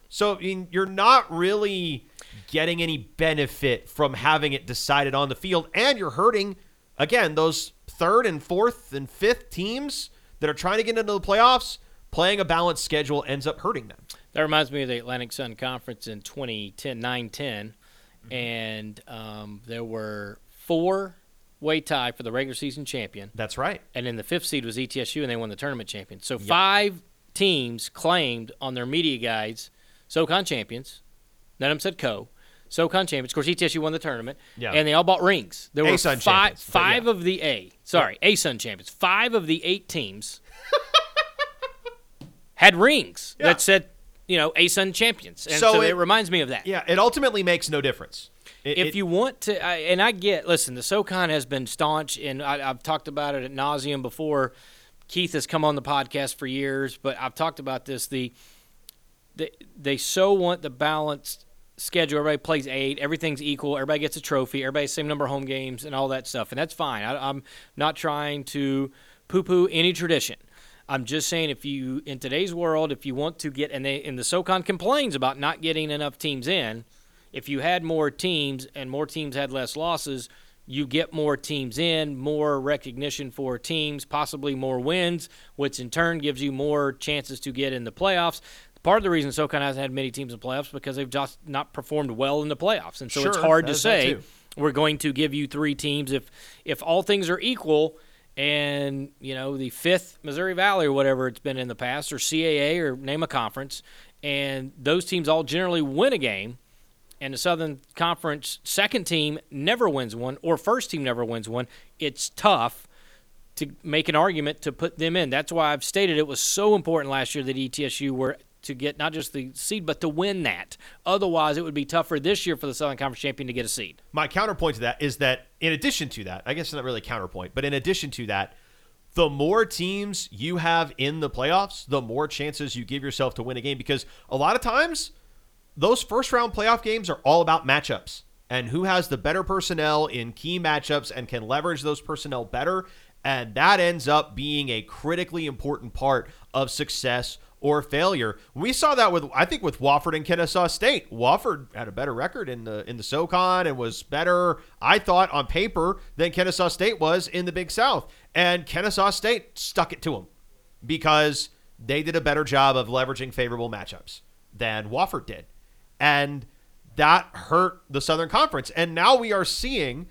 So I mean, you're not really getting any benefit from having it decided on the field, and you're hurting again those third and fourth and fifth teams that are trying to get into the playoffs. Playing a balanced schedule ends up hurting them. That reminds me of the Atlantic Sun Conference in 2010, 9 10. Mm-hmm. And um, there were four way tie for the regular season champion. That's right. And then the fifth seed was ETSU, and they won the tournament champion. So five teams claimed on their media guides SoCon champions. None of them said co. SoCon champions. Of course, ETSU won the tournament. Yeah. And they all bought rings. There were ASUN five, five yeah. of the A. Sorry, ASUN champions. Five of the eight teams had rings Yeah. that said, you know, ASUN champions. And So so, it, it- reminds me of that. Yeah, it ultimately makes no difference. It- If it- you want to, I, and I get, listen, the SoCon has been staunch, and I, I've talked about it at nauseum before. Keith has come on the podcast for years, but I've talked about this. The they, they so want the balanced schedule. Everybody plays eight. Everything's equal. Everybody gets a trophy. Everybody has the same number of home games and all that stuff. And that's fine. I, I'm not trying to poo poo any tradition. I'm just saying if you, in today's world, if you want to get, and, they, and the SOCON complains about not getting enough teams in, if you had more teams and more teams had less losses, you get more teams in, more recognition for teams, possibly more wins, which in turn gives you more chances to get in the playoffs. Part of the reason SoCon hasn't had many teams in playoffs because they've just not performed well in the playoffs, and so it's hard to say we're going to give you three teams if if all things are equal. And you know the fifth Missouri Valley or whatever it's been in the past, or CAA or name a conference, and those teams all generally win a game and the Southern Conference second team never wins one, or first team never wins one, it's tough to make an argument to put them in. That's why I've stated it was so important last year that ETSU were to get not just the seed, but to win that. Otherwise, it would be tougher this year for the Southern Conference champion to get a seed. My counterpoint to that is that in addition to that, I guess it's not really a counterpoint, but in addition to that, the more teams you have in the playoffs, the more chances you give yourself to win a game because a lot of times those first round playoff games are all about matchups and who has the better personnel in key matchups and can leverage those personnel better. And that ends up being a critically important part of success or failure. We saw that with I think with Wofford and Kennesaw State. Wofford had a better record in the in the SoCon and was better, I thought, on paper than Kennesaw State was in the Big South. And Kennesaw State stuck it to them because they did a better job of leveraging favorable matchups than Wofford did. And that hurt the Southern Conference. And now we are seeing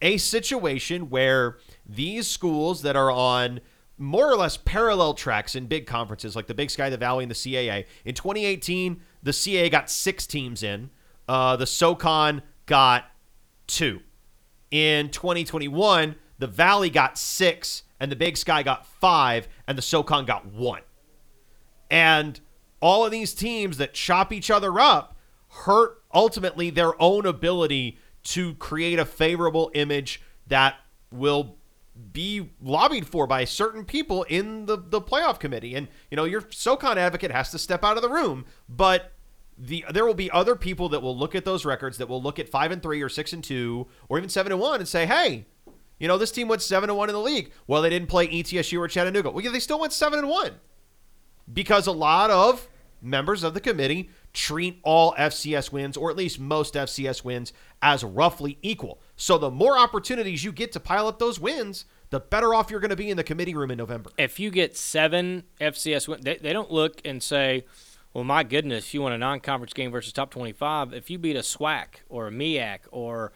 a situation where these schools that are on more or less parallel tracks in big conferences like the Big Sky, the Valley, and the CAA. In 2018, the CAA got six teams in. Uh, the SoCon got two. In 2021, the Valley got six, and the Big Sky got five, and the SoCon got one. And all of these teams that chop each other up hurt ultimately their own ability to create a favorable image that will be lobbied for by certain people in the, the playoff committee. And, you know, your SoCon advocate has to step out of the room, but the there will be other people that will look at those records that will look at five and three or six and two or even seven and one and say, hey, you know, this team went seven and one in the league. Well, they didn't play ETSU or Chattanooga. Well, yeah, they still went seven and one. Because a lot of members of the committee treat all FCS wins, or at least most FCS wins, as roughly equal. So the more opportunities you get to pile up those wins, the better off you're going to be in the committee room in November. If you get seven FCS wins, they, they don't look and say, well, my goodness, you want a non conference game versus top 25. If you beat a SWAC or a MEAC or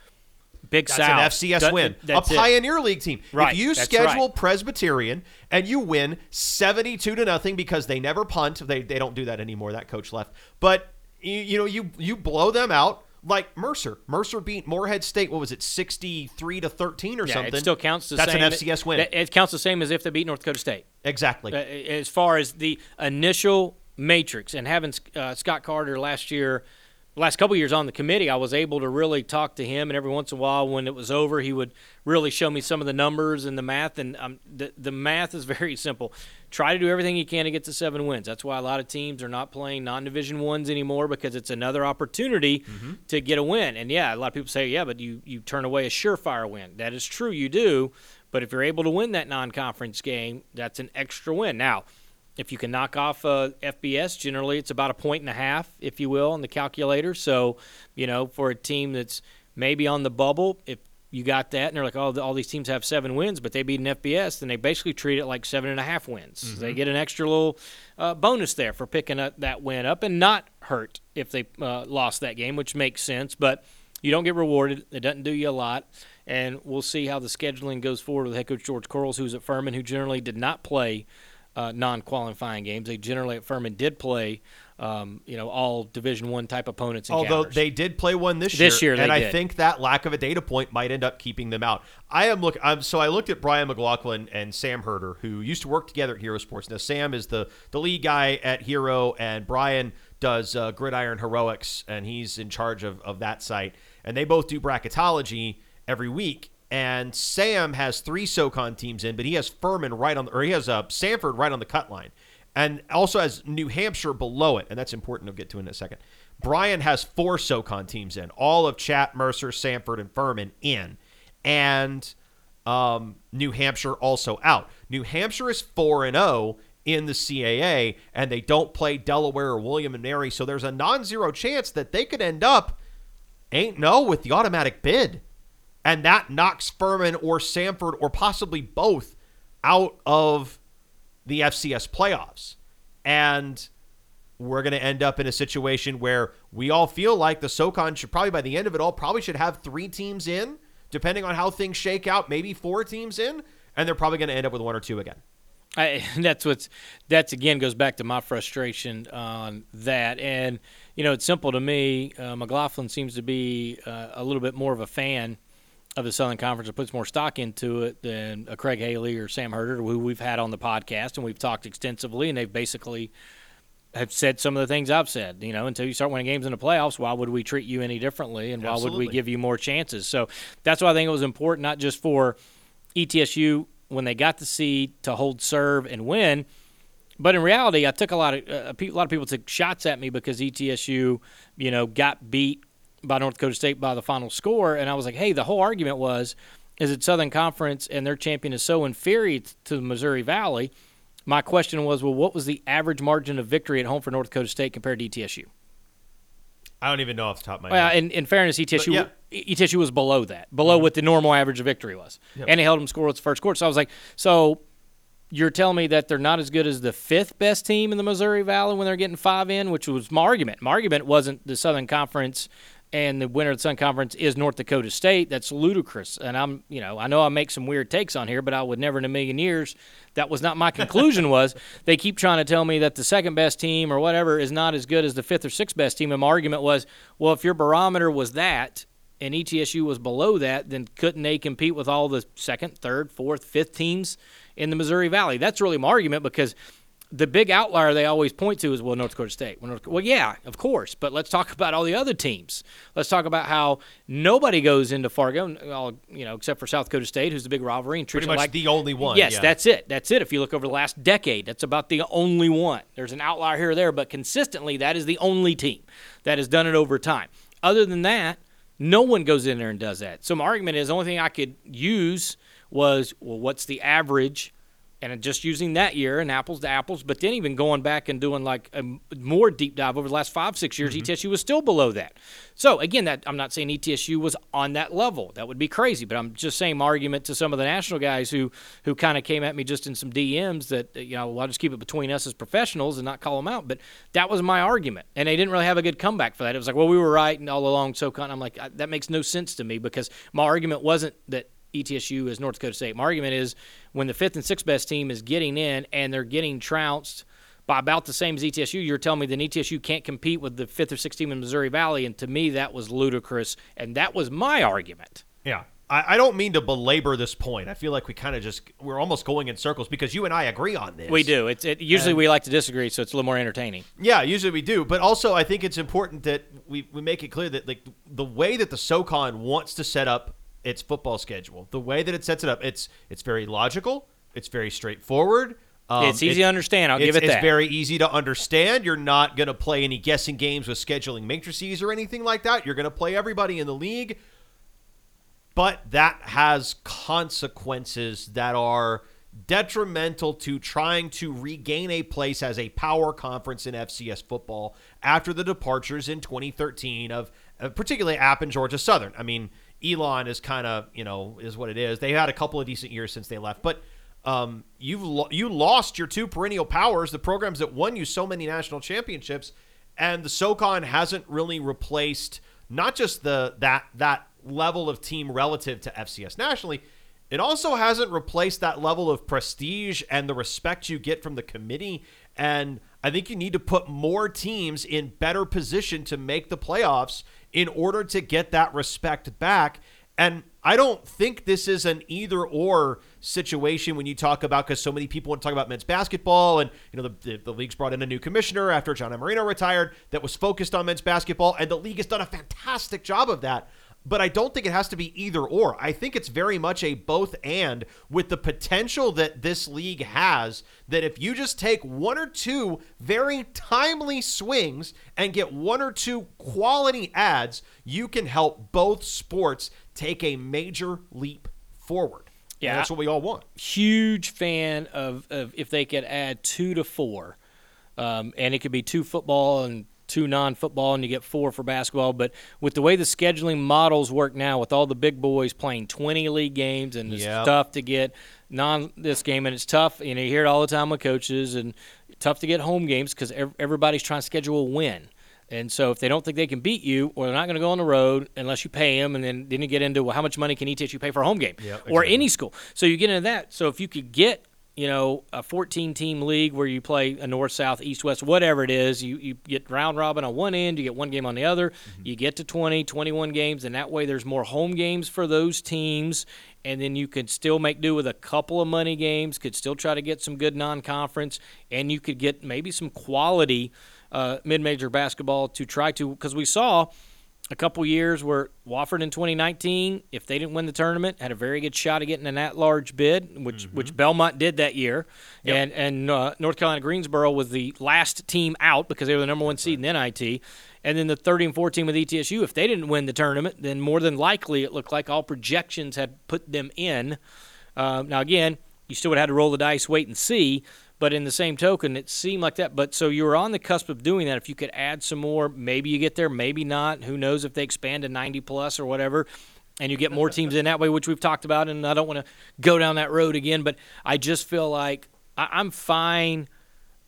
Big That's South. an FCS that- win. that's a it. Pioneer League team. Right, If you that's schedule right. Presbyterian and you win 72 to nothing because they never punt, they, they don't do that anymore. That coach left. But you, you know, you you blow them out like Mercer. Mercer beat Morehead State. What was it? 63 to 13 or Yeah, something. it still counts the That's same. an FCS win. It, it counts the same as if they beat North Dakota State. exactly. Uh, as far as the initial matrix and having uh, Scott Carter last year, last couple years on the committee, I was able to really talk to him, and every once in a while, when it was over, he would really show me some of the numbers and the math. And um, the the math is very simple. Try to do everything you can to get to seven wins. That's why a lot of teams are not playing non-division ones anymore because it's another opportunity to get a win. And yeah, a lot of people say, yeah, but you you turn away a surefire win. That is true, you do. But if you're able to win that non-conference game, that's an extra win. Now, if you can knock off uh, FBS, generally it's about a point and a half, if you will, on the calculator. So, you know, for a team that's maybe on the bubble, if you got that, and they're like, oh, all these teams have seven wins, but they beat an FBS, then they basically treat it like seven and a half wins. They get an extra little uh, bonus there for picking up that win up and not hurt if they uh, lost that game, which makes sense. But you don't get rewarded. It doesn't do you a lot. And we'll see how the scheduling goes forward with head coach George Quarles, who's at Furman, who generally did not play uh, non-qualifying games. They generally at Furman did play, um, you know, all Division One type opponents. And Although they did play one this year, This year and I did. think that lack of a data point might end up keeping them out. I am look. I'm so I looked at Brian McLaughlin and Sam Herder, who used to work together at Hero Sports. Now Sam is the the lead guy at Hero, and Brian does uh, Gridiron Heroics, and he's in charge of of that site. And they both do bracketology every week. And Sam has three SoCon teams in, but he has Furman right on, or he has uh, Samford right on the cut line, and also has New Hampshire below it, and that's important. to get to in a second. Brian has four SoCon teams in, all of Chat, Mercer, Samford, and Furman in, and um, New Hampshire also out. New Hampshire is four and zero in the CAA, and they don't play Delaware or William and Mary, so there's a non-zero chance that they could end up ain't no with the automatic bid. And that knocks Furman or Samford or possibly both out of the FCS playoffs. And we're going to end up in a situation where we all feel like the SoCon should probably, by the end of it all, probably should have three teams in, depending on how things shake out, maybe four teams in, and they're probably going to end up with one or two again. I, that's what's that's again goes back to my frustration on that, and you know it's simple to me. Uh, McLaughlin seems to be uh, a little bit more of a fan of the Southern Conference or puts more stock into it than a Craig Haley or Sam Herder, who we've had on the podcast and we've talked extensively, and they've basically have said some of the things I've said. You know, until you start winning games in the playoffs, why would we treat you any differently, and why would we give you more chances? So that's why I think it was important, not just for ETSU when they got the seed to hold serve and win. But in reality, I took a lot of uh, a lot of people took shots at me because ETSU, you know, got beat by North Dakota State by the final score, and I was like, hey, the whole argument was is it Southern Conference and their champion is so inferior to the Missouri Valley. My question was, well, what was the average margin of victory at home for North Dakota State compared to ETSU? I don't even know off the top of my head. Well, in, in fairness, ETSU But, ETSU was below that, below what the normal average of victory was, and they held them scoreless the first quarter. So I was like, so you're telling me that they're not as good as the fifth best team in the Missouri Valley when they're getting five in, which was my argument. My argument wasn't the Southern Conference and the winner of the Southern Conference is North Dakota State. That's ludicrous. And I'm, you know, I know I make some weird takes on here, but I would never in a million years. That was not my conclusion. was they keep trying to tell me that the second best team or whatever is not as good as the fifth or sixth best team. And my argument was, well, if your barometer was that and ETSU was below that, then couldn't they compete with all the second, third, fourth, fifth teams in the Missouri Valley? That's really my argument because the big outlier they always point to is well North Dakota State. Well, North, well, yeah, of course, but let's talk about all the other teams. Let's talk about how nobody goes into Fargo, all, you know, except for South Dakota State, who's the big rivalry and treats Pretty much like the only one. Yes, yeah. that's it. That's it. If you look over the last decade, that's about the only one. There's an outlier here or there, but consistently, that is the only team that has done it over time. Other than that, no one goes in there and does that. So my argument is the only thing I could use was, well, what's the average? And just using that year and apples to apples, but then even going back and doing like a more deep dive over the last five, six years, mm-hmm. ETSU was still below that. So again, that I'm not saying ETSU was on that level. That would be crazy. But I'm just saying my argument to some of the national guys who who kind of came at me just in some DMs that you know, well, I'll just keep it between us as professionals and not call them out. But that was my argument, and they didn't really have a good comeback for that. It was like, well, we were right and all along. So I'm like, that makes no sense to me because my argument wasn't that ETSU is North Dakota State. My argument is when the fifth and sixth best team is getting in and they're getting trounced by about the same as ETSU, you're telling me that ETSU can't compete with the fifth or sixth team in Missouri Valley, and to me that was ludicrous, and that was my argument. Yeah. I, I don't mean to belabor this point. I feel like we kind of just we're almost going in circles because you and I agree on this. We do. It's it, usually we like to disagree, so it's a little more entertaining. Yeah, usually we do, but also I think it's important that we, we make it clear that like the way that the SoCon wants to set up its football schedule, the way that it sets it up, it's it's very logical, it's very straightforward. Um, It's easy to understand, I'll give it It's very easy to understand. You're not going to play any guessing games with scheduling matrices or anything like that. You're going to play everybody in the league, but that has consequences that are detrimental to trying to regain a place as a power conference in FCS football after the departures in 2013 of uh, particularly App and Georgia Southern. I mean, Elon is kind of you know is what it is. They had a couple of decent years since they left, but um, you've lo- you lost your two perennial powers, the programs that won you so many national championships, and the SoCon hasn't really replaced not just the that that level of team relative to FCS nationally. It also hasn't replaced that level of prestige and the respect you get from the committee. And I think you need to put more teams in better position to make the playoffs in order to get that respect back. And I don't think this is an either or situation when you talk about because so many people want to talk about men's basketball and you know the, the, the league's brought in a new commissioner after John Iamarino retired that was focused on men's basketball and the league has done a fantastic job of that but I don't think it has to be either or. I think it's very much a both and with the potential that this league has that if you just take one or two very timely swings and get one or two quality ads, you can help both sports take a major leap forward. And Yeah. that's what we all want. Huge fan of, of if they could add two to four, um, and it could be two football and two non-football, and you get four for basketball. But with the way the scheduling models work now, with all the big boys playing 20 league games, and it's Yep. tough to get non this game, and it's tough. You know, you hear it all the time with coaches, and tough to get home games because everybody's trying to schedule a win. And so if they don't think they can beat you, or they're not going to go on the road unless you pay them, and then then you get into well, how much money can ETSU pay for a home game, Yep, or any school. So you get into that. So if you could get you know, a 14 team league where you play a north, south, east, west, whatever it is. You, you get round robin on one end, you get one game on the other. Mm-hmm. You get to 20, 21 games, and that way there's more home games for those teams. And then you could still make do with a couple of money games, could still try to get some good non conference, and you could get maybe some quality uh, mid major basketball to try to, because we saw a couple years where Wofford in 2019, if they didn't win the tournament, had a very good shot of getting an at-large bid, which which Belmont did that year, and and uh, North Carolina Greensboro was the last team out because they were the number one seed in NIT, and then the 30 and 14 with ETSU. If they didn't win the tournament, then more than likely it looked like all projections had put them in. Uh, now again, you still would have to roll the dice, wait and see. But in the same token, it seemed like that. But so you were on the cusp of doing that. If you could add some more, maybe you get there, maybe not. Who knows if they expand to 90 plus or whatever, and you get more teams in that way, which we've talked about. And I don't want to go down that road again, but I just feel like I- I'm fine.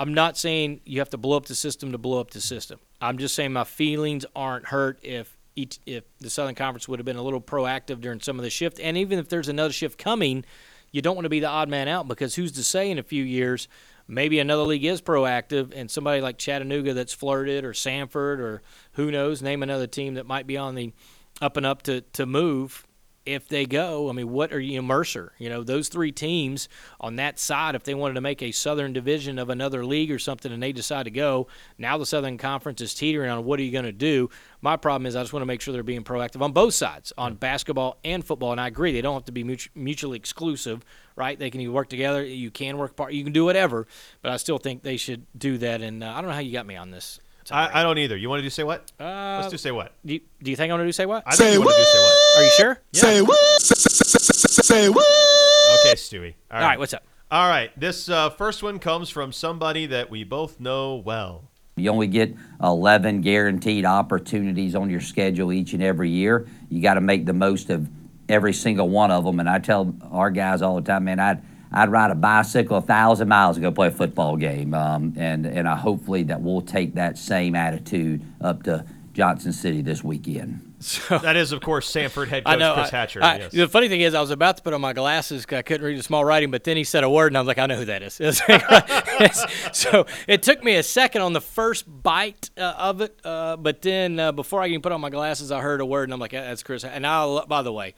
I'm not saying you have to blow up the system to blow up the system. I'm just saying my feelings aren't hurt if each, if the Southern Conference would have been a little proactive during some of the shift, and even if there's another shift coming, you don't want to be the odd man out because who's to say in a few years maybe another league is proactive and somebody like Chattanooga that's flirted or Samford or who knows name another team that might be on the up and up to to move if they go, I mean, what are you, Mercer? You know, those three teams on that side, if they wanted to make a Southern division of another league or something and they decide to go, now the Southern Conference is teetering on what are you going to do? My problem is I just want to make sure they're being proactive on both sides, on basketball and football. And I agree, they don't have to be mutually exclusive, right? They can either work together, you can work apart, you can do whatever, but I still think they should do that. And uh, I don't know how you got me on this. I, I don't either. You want to do say what? Uh, Let's do say what. do, you, do you think I want to do say what? I think you want do say what. Are you sure? Say what? Say, say, say, say what? Okay, Stewie. All right, what's up? All right. This uh, first one comes from somebody that we both know well. You only get 11 guaranteed opportunities on your schedule each and every year. You got to make the most of every single one of them. And I tell our guys all the time, man, I'd I'd ride a bicycle a thousand miles to go play a football game. Um, and and I hopefully that we'll take that same attitude up to Johnson City this weekend. That is, of course, Samford head coach I know. Chris Hatcher. I- yes. The funny thing is, I was about to put on my glasses 'cause I couldn't read the small writing, but then he said a word, and I was like, I know who that is. so it took me a second on the first bite uh, of it, uh, but then uh, before I even put on my glasses, I heard a word, and I'm like, that's Chris. And I, lo- by the way,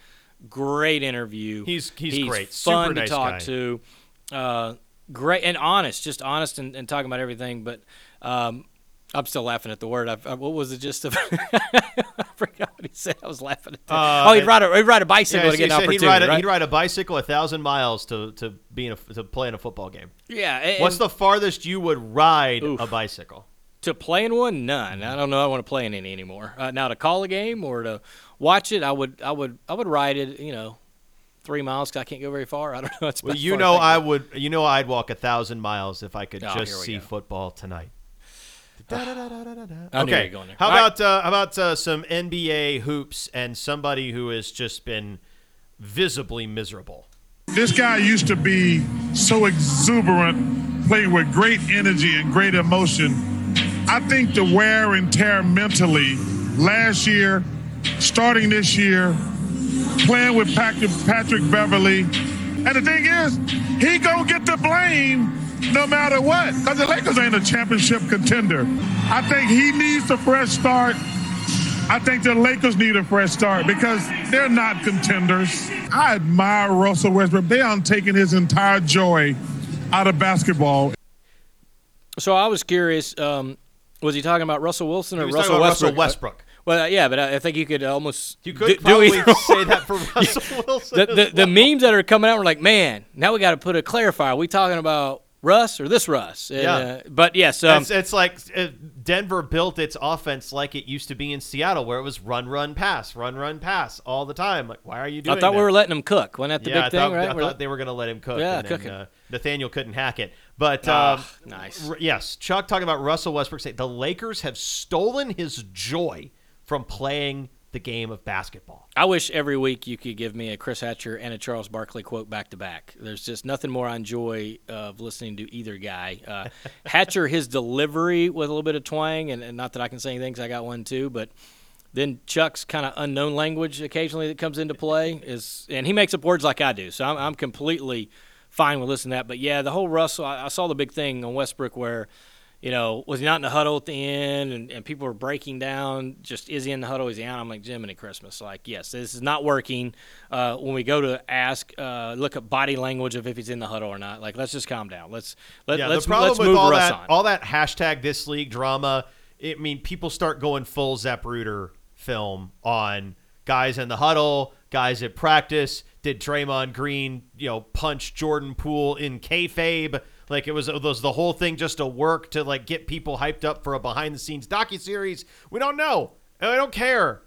great interview. He's- he's great. Super Fun nice to talk guy. to. Uh, great and honest, just honest and, and talking about everything. But um, I'm still laughing at the word. I, I, what was it? Just of, I forgot what he said. I was laughing at that. Uh, oh, he'd ride a he'd ride a bicycle Yeah, to get an said he'd opportunity. ride, a, right? he'd ride a bicycle a thousand miles to to be in a, to play in a football game. yeah. and- What's the farthest you would ride Oof. a bicycle? To play in one? None. I don't know. I want to play in any anymore. Uh, now to call a game or to watch it, I would I would I would ride it. You know, three miles 'cause I can't go very far. I don't know. It's Well, you know I would. You know I'd walk a thousand miles if I could Oh, just see go. football tonight. I knew you okay, going there. how All right. about uh, how about uh, some NBA hoops and somebody who has just been visibly miserable? This guy used to be so exuberant, played with great energy and great emotion. I think the wear and tear mentally last year, starting this year, playing with Patrick, Patrick Beverley. And the thing is, he gonna get the blame no matter what, because the Lakers ain't a championship contender. I think he needs a fresh start. I think the Lakers need a fresh start because they're not contenders. I admire Russell Westbrook. They are taking his entire joy out of basketball. So I was curious. Um, was he talking about Russell Wilson or Russell Westbrook? Russell Westbrook. Well, uh, yeah, but I I think you could almost You could do, do probably either say that for Russell Wilson. the, the, the memes that are coming out were like, man, now we got to put a clarifier. Are we talking about Russ or this Russ? Yeah. Uh, but yes, um, it's, it's like uh, Denver built its offense like it used to be in Seattle, where it was run, run, pass, run, run, pass all the time. Like, why are you doing I thought that? we were letting them cook. Wasn't that the yeah, big I thing, right? I We're thought let- they were going to let him cook. Yeah, and then, cooking. Uh, Nathaniel couldn't hack it. But um, nice. r- yes, Chuck talking about Russell Westbrook saying the Lakers have stolen his joy from playing the game of basketball. I wish every week you could give me a Chris Hatcher and a Charles Barkley quote back to back. There's just nothing more I enjoy of listening to either guy. Uh, Hatcher, his delivery with a little bit of twang, and, and not that I can say anything because I got one too, but then Chuck's kind of unknown language occasionally that comes into play is, and he makes up words like I do. So I'm, I'm completely fine with listening to that. But yeah, the whole Russell, I, I saw the big thing on Westbrook where, you know, was he not in the huddle at the end and, and people were breaking down, just is he in the huddle, is he out? I'm like, Jiminy Christmas. Like, yes, this is not working. Uh, when we go to ask, uh, look at body language of if he's in the huddle or not. Like, let's just calm down. Let's, let, yeah, let's, the problem let's with move all Russ that, on. all that hashtag this league drama, it I mean people start going full Zapruder film on guys in the huddle, guys at practice. Did Draymond Green, you know, punch Jordan Poole in kayfabe? Like it was, it was the whole thing just a work to like get people hyped up for a behind the scenes docu series. We don't know. I don't care.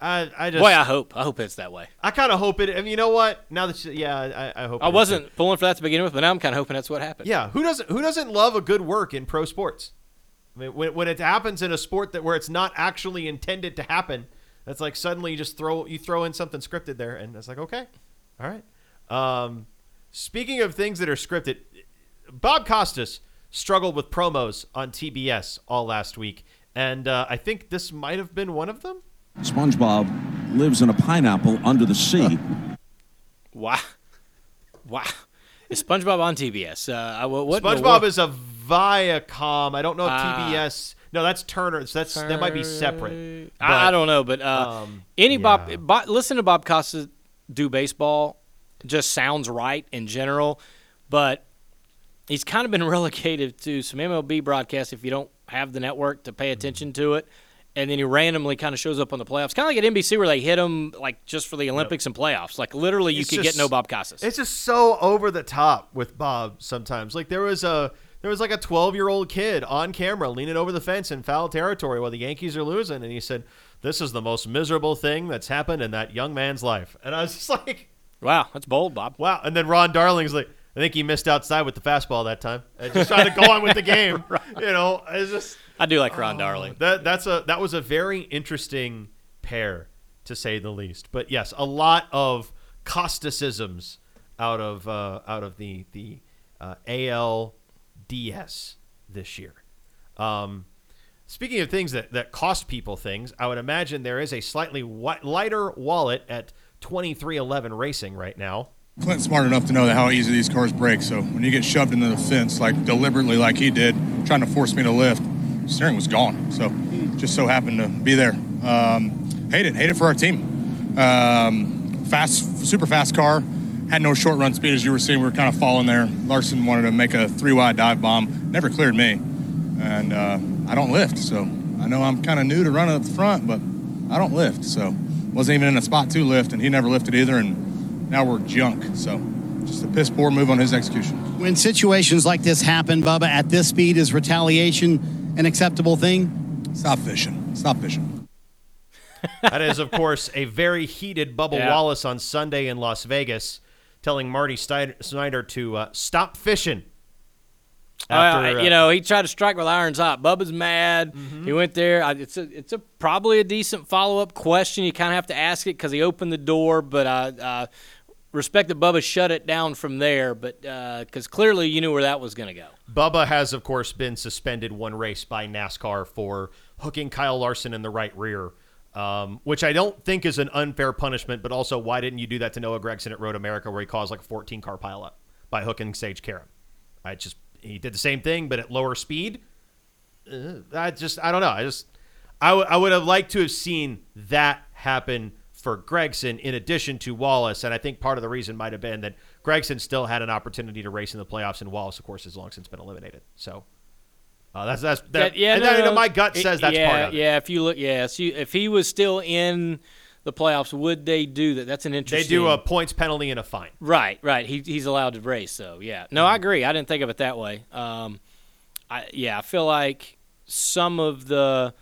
I, I just, Boy, I hope. I hope it's that way. I kind of hope it. I mean, you know what? Now that, you, yeah, I, I hope. I it is, wasn't pulling for that to begin with, but now I'm kind of hoping that's what happened. Yeah, who doesn't who doesn't love a good work in pro sports? I mean, when, when it happens in a sport that where it's not actually intended to happen, that's like suddenly you just throw you throw in something scripted there, and it's like okay, all right. Um, speaking of things that are scripted, Bob Costas struggled with promos on TBS all last week, and uh, I think this might have been one of them. SpongeBob lives in a pineapple under the sea. Wow. Wow. Is SpongeBob on TBS? Uh, what, what in the SpongeBob is a Viacom. I don't know if Ah. TBS. No, that's Turner. So that's that might be separate. I, I don't know, but uh, um, any Bob, yeah. Bob, listen to Bob Costa do baseball just sounds right in general, but he's kind of been relegated to some MLB broadcasts if you don't have the network to pay mm-hmm. attention to it. And then he randomly kind of shows up on the playoffs, kind of like at NBC where they hit him like just for the Olympics and playoffs. Like literally, you It's could get no Bob Costas. It's just so over the top with Bob sometimes. Like there was a there was like a 12 year old kid on camera leaning over the fence in foul territory while the Yankees are losing, and he said, "This is the most miserable thing that's happened in that young man's life." And I was just like, wow, that's bold, Bob. "Wow!" And then Ron Darling's like, "I think he missed outside with the fastball that time, and just trying to go on with the game." You know, it's just. I do like Ron Darling. That that's a that was a very interesting pair to say the least. But yes, a lot of Costasisms out of uh, out of the the uh, ALDS this year. Um, speaking of things that, that cost people things, I would imagine there is a slightly wi- lighter wallet at 23XI Racing right now. Clint's smart enough to know that how easy these cars break. So when you get shoved into the fence, like deliberately, like he did, trying to force me to lift, steering was gone. So just so happened to be there. Um, hate it, hate it for our team. Um, fast, super fast car. Had no short run speed as you were seeing. We were kind of falling there. Larson wanted to make a three wide dive bomb. Never cleared me, and uh, I don't lift. So I know I'm kind of new to running up the front, but I don't lift. So wasn't even in a spot to lift, and he never lifted either. And now we're junk. So just a piss poor move on his execution. When situations like this happen, Bubba, at this speed, is retaliation an acceptable thing? Stop fishing. Stop fishing. that is, of course, a very heated Bubba Yeah. Wallace on Sunday in Las Vegas, telling Marty Stein- Snider to uh, stop fishing. After, Uh, uh, you know, he tried to strike while iron's hot. Bubba's mad. Mm-hmm. He went there. It's a, it's a probably a decent follow up question. You kind of have to ask it because he opened the door, but uh, uh, respect that Bubba shut it down from there. But because clearly you knew where that was going to go. Bubba has, of course, been suspended one race by NASCAR for hooking Kyle Larson in the right rear, um, which I don't think is an unfair punishment. But also, why didn't you do that to Noah Gragson at Road America, where he caused like a 14 car pileup by hooking Sage Karam? I just he did the same thing, but at lower speed. Uh, I just I don't know. I just I would- I would have liked to have seen that happen for Gragson in addition to Wallace, and I think part of the reason might have been that Gragson still had an opportunity to race in the playoffs, and Wallace, of course, has long since been eliminated. So uh, that's that's that, yeah, and no, that- no, my gut it- says that's yeah, part of it. Yeah, if you look, yeah, so you, if he was still in the playoffs, would they do that? That's an interesting. They do a points penalty and a fine. Right, right. He, he's allowed to race, so yeah. No, I agree. I didn't think of it that way. Um, I yeah, I feel like some of the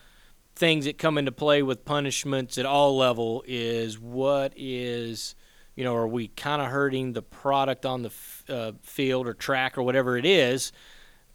things that come into play with punishments at all level is what is you know are we kind of hurting the product on the f- uh, field or track or whatever it is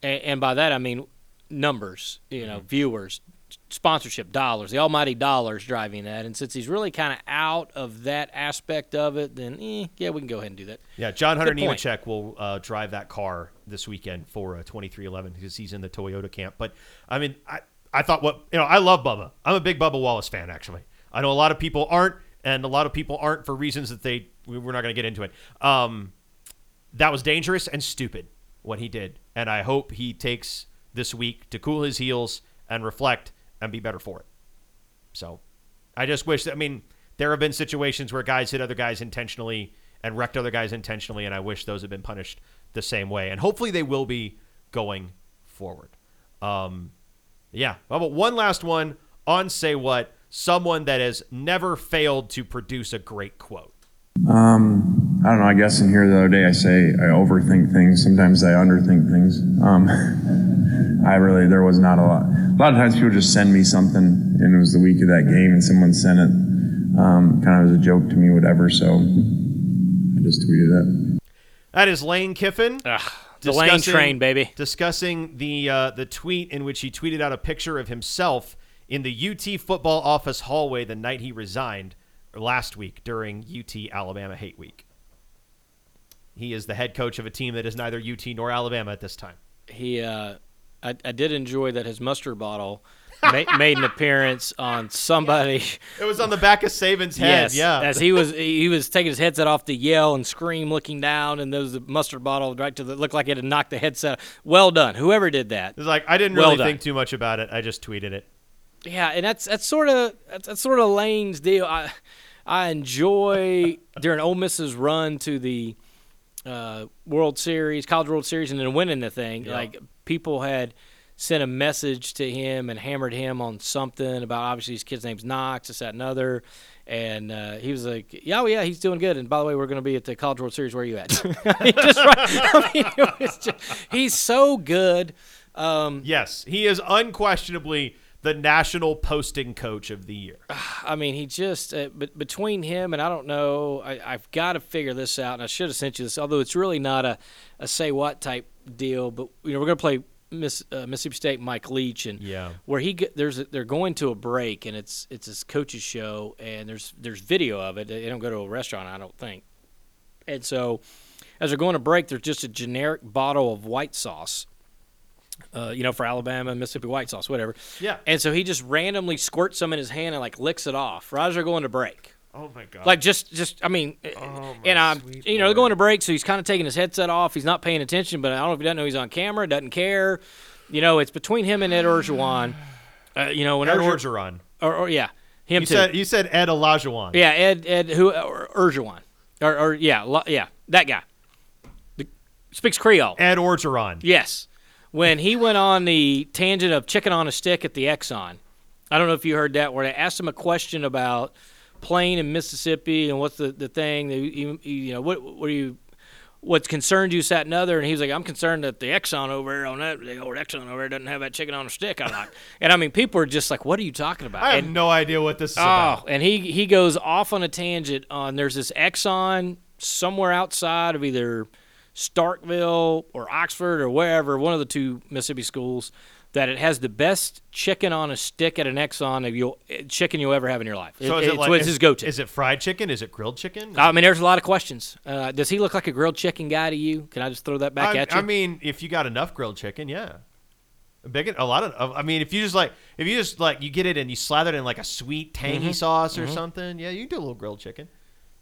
and, and by that i mean numbers you know viewers sponsorship dollars the almighty dollars driving that and since he's really kind of out of that aspect of it then eh, yeah we can go ahead and do that Yeah, John Hunter. Nemechek will uh, drive that car this weekend for uh, 23XI because he's in the Toyota camp. But I mean, I, I thought what you know, I love Bubba. I'm a big Bubba Wallace fan actually. I know a lot of people aren't, and a lot of people aren't for reasons that they we- we're not going to get into it. Um, that was dangerous and stupid what he did. And I hope he takes this week to cool his heels and reflect and be better for it. So I just wish that, I mean, there have been situations where guys hit other guys intentionally and wrecked other guys intentionally, and I wish those had been punished the same way. And hopefully they will be going forward. Um, yeah. About one last one on Say What? Someone that has never failed to produce a great quote. Um, I don't know. I guess in here the other day I say I overthink things. Sometimes I underthink things. Um, I really there was not a lot. A lot of times people just send me something, and it was the week of that game, and someone sent it um, kind of as a joke to me, whatever. So I just tweeted it. That is Lane Kiffin. the Lane train, baby. Discussing the uh, the tweet in which he tweeted out a picture of himself in the UT football office hallway the night he resigned last week during UT Alabama Hate Week. He is the head coach of a team that is neither UT nor Alabama at this time. He, uh, I, I did enjoy that his mustard bottle ma- made an appearance on somebody. It was on the back of Saban's head. Yes, yeah, as he was he was taking his headset off to yell and scream, looking down, and there was the mustard bottle right to the looked like it had knocked the headset. Well done, whoever did that. It's like I didn't really done. think too much about it. I just tweeted it. Yeah, and that's that's sort of that's, that's sort of Lane's deal. I I enjoy during Ole Miss's run to the uh, World Series, College World Series, and then winning the thing. Yeah. Like people had sent a message to him and hammered him on something about obviously his kid's name's Knox, this, that, and other. And uh, he was like, "Yeah, oh, yeah, he's doing good." And by the way, we're going to be at the College World Series. Where are you at? Just, I mean, just- he's so good. Um, Yes, he is unquestionably the national posting coach of the year. I mean, he just uh, but between him and I don't know. I, I've got to figure this out, and I should have sent you this. Although it's really not a, a say what type deal, but you know we're gonna play Miss uh, Mississippi State Mike Leach, and Yeah. where he get, there's a, they're going to a break, and it's it's his coach's show, and there's there's video of it. They don't go to a restaurant, I don't think, and so as they're going to break, there's just a generic bottle of white sauce. Uh, you know, for Alabama, Mississippi white sauce, whatever. Yeah. And so he just randomly squirts some in his hand and like licks it off. They're going to break. Oh my god! Like just, just I mean, Oh, and I'm, you know, they're going to break, so he's kind of taking his headset off. He's not paying attention, but I don't know if he doesn't know he's on camera, doesn't care. You know, it's between him and Ed Orgeron. Uh, you know, when Ed Orger- Orgeron. or, or yeah, him You too. said you said Ed Olajuwon. yeah, Ed, Ed, who, or, Orgeron, or, or yeah, lo- yeah, that guy. The, speaks Creole. Ed Orgeron. Yes. When he went on the tangent of chicken on a stick at the Exxon, I don't know if you heard that, where they asked him a question about playing in Mississippi and what's the, the thing, that you, you, know, what, what are you, what concerned you, sat another, and he was like, I'm concerned that the Exxon over there on that, the old Exxon over there doesn't have that chicken on a stick I like. and I mean, people are just like, what are you talking about? I have And- no idea what this is Oh, about. and he he goes off on a tangent on there's this Exxon somewhere outside of either Starkville or Oxford or wherever, one of the two Mississippi schools, that it has the best chicken on a stick at an Exxon of you'll chicken you'll ever have in your life. So It- is it it's like is, his go-to. Is it fried chicken? Is it grilled chicken? I mean, there's a lot of questions. Uh, does he look like a grilled chicken guy to you? Can I just throw that back I, at you? I mean, if you got enough grilled chicken, yeah. A big, a lot of. I mean, if you just like, if you just like, you get it and you slather it in like a sweet, tangy Mhm. sauce or Mhm. something. Yeah, you can do a little grilled chicken.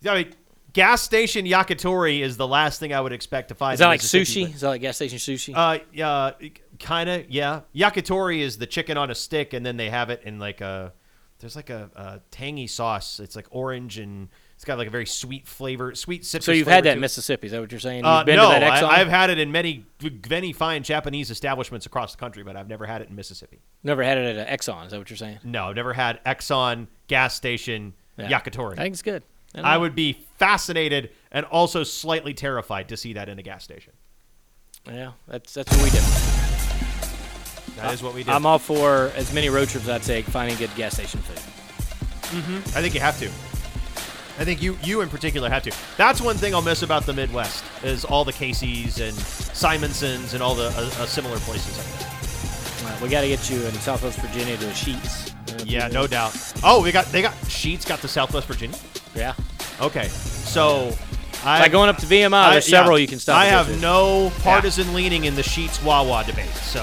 I mean, gas station yakitori is the last thing I would expect to find. is that in like Mississippi, sushi? Is that like gas station sushi? Uh, yeah, kind of. Yeah, yakitori is the chicken on a stick, and then they have it in like a. There's like a, a tangy sauce. It's like orange and it's got like a very sweet flavor, sweet citrus. so you've had that to in. Mississippi? Is that what you're saying? You've Uh, been no, to that I, I've had it in many, many fine Japanese establishments across the country, but I've never had it in Mississippi. Never had it at an Exxon. Is that what you're saying? No, I've never had Exxon gas station Yeah. yakitori. I think it's good. I I would be fascinated and also slightly terrified to see that in a gas station. Yeah, that's that's what we do. That is what we do. I'm all for as many road trips I take finding good gas station food. hmm I think you have to. I think you you in particular have to. That's one thing I'll miss about the Midwest is all the Casey's and Simonsons and all the uh, uh, similar places. Uh, we got to get you in Southwest Virginia to a Sheetz. Yeah, no doubt. Oh, we got they got Sheetz got the Southwest Virginia. Yeah. Okay. So I, by going up to VMI, I, there's several yeah, you can stop. I have no partisan yeah. leaning in the Sheetz Wawa debate. So,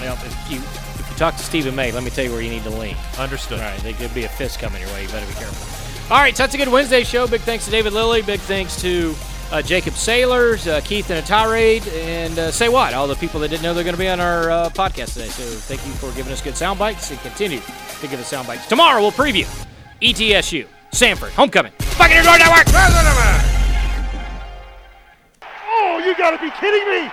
well, if you, if you talk to Stephen May, let me tell you where you need to lean. Understood. All right, there could be a fist coming your way. You better be careful. All right, so that's a good Wednesday show. Big thanks to David Lilly. Big thanks to uh, Jacob Saylors, uh, Keith and a Tirade, and uh, say what? All the people that didn't know they're going to be on our uh, podcast today. So thank you for giving us good sound bites and continue to give us sound bites. Tomorrow we'll preview ETSU, Samford, homecoming. Buccaneers Network! Oh, you gotta be kidding me!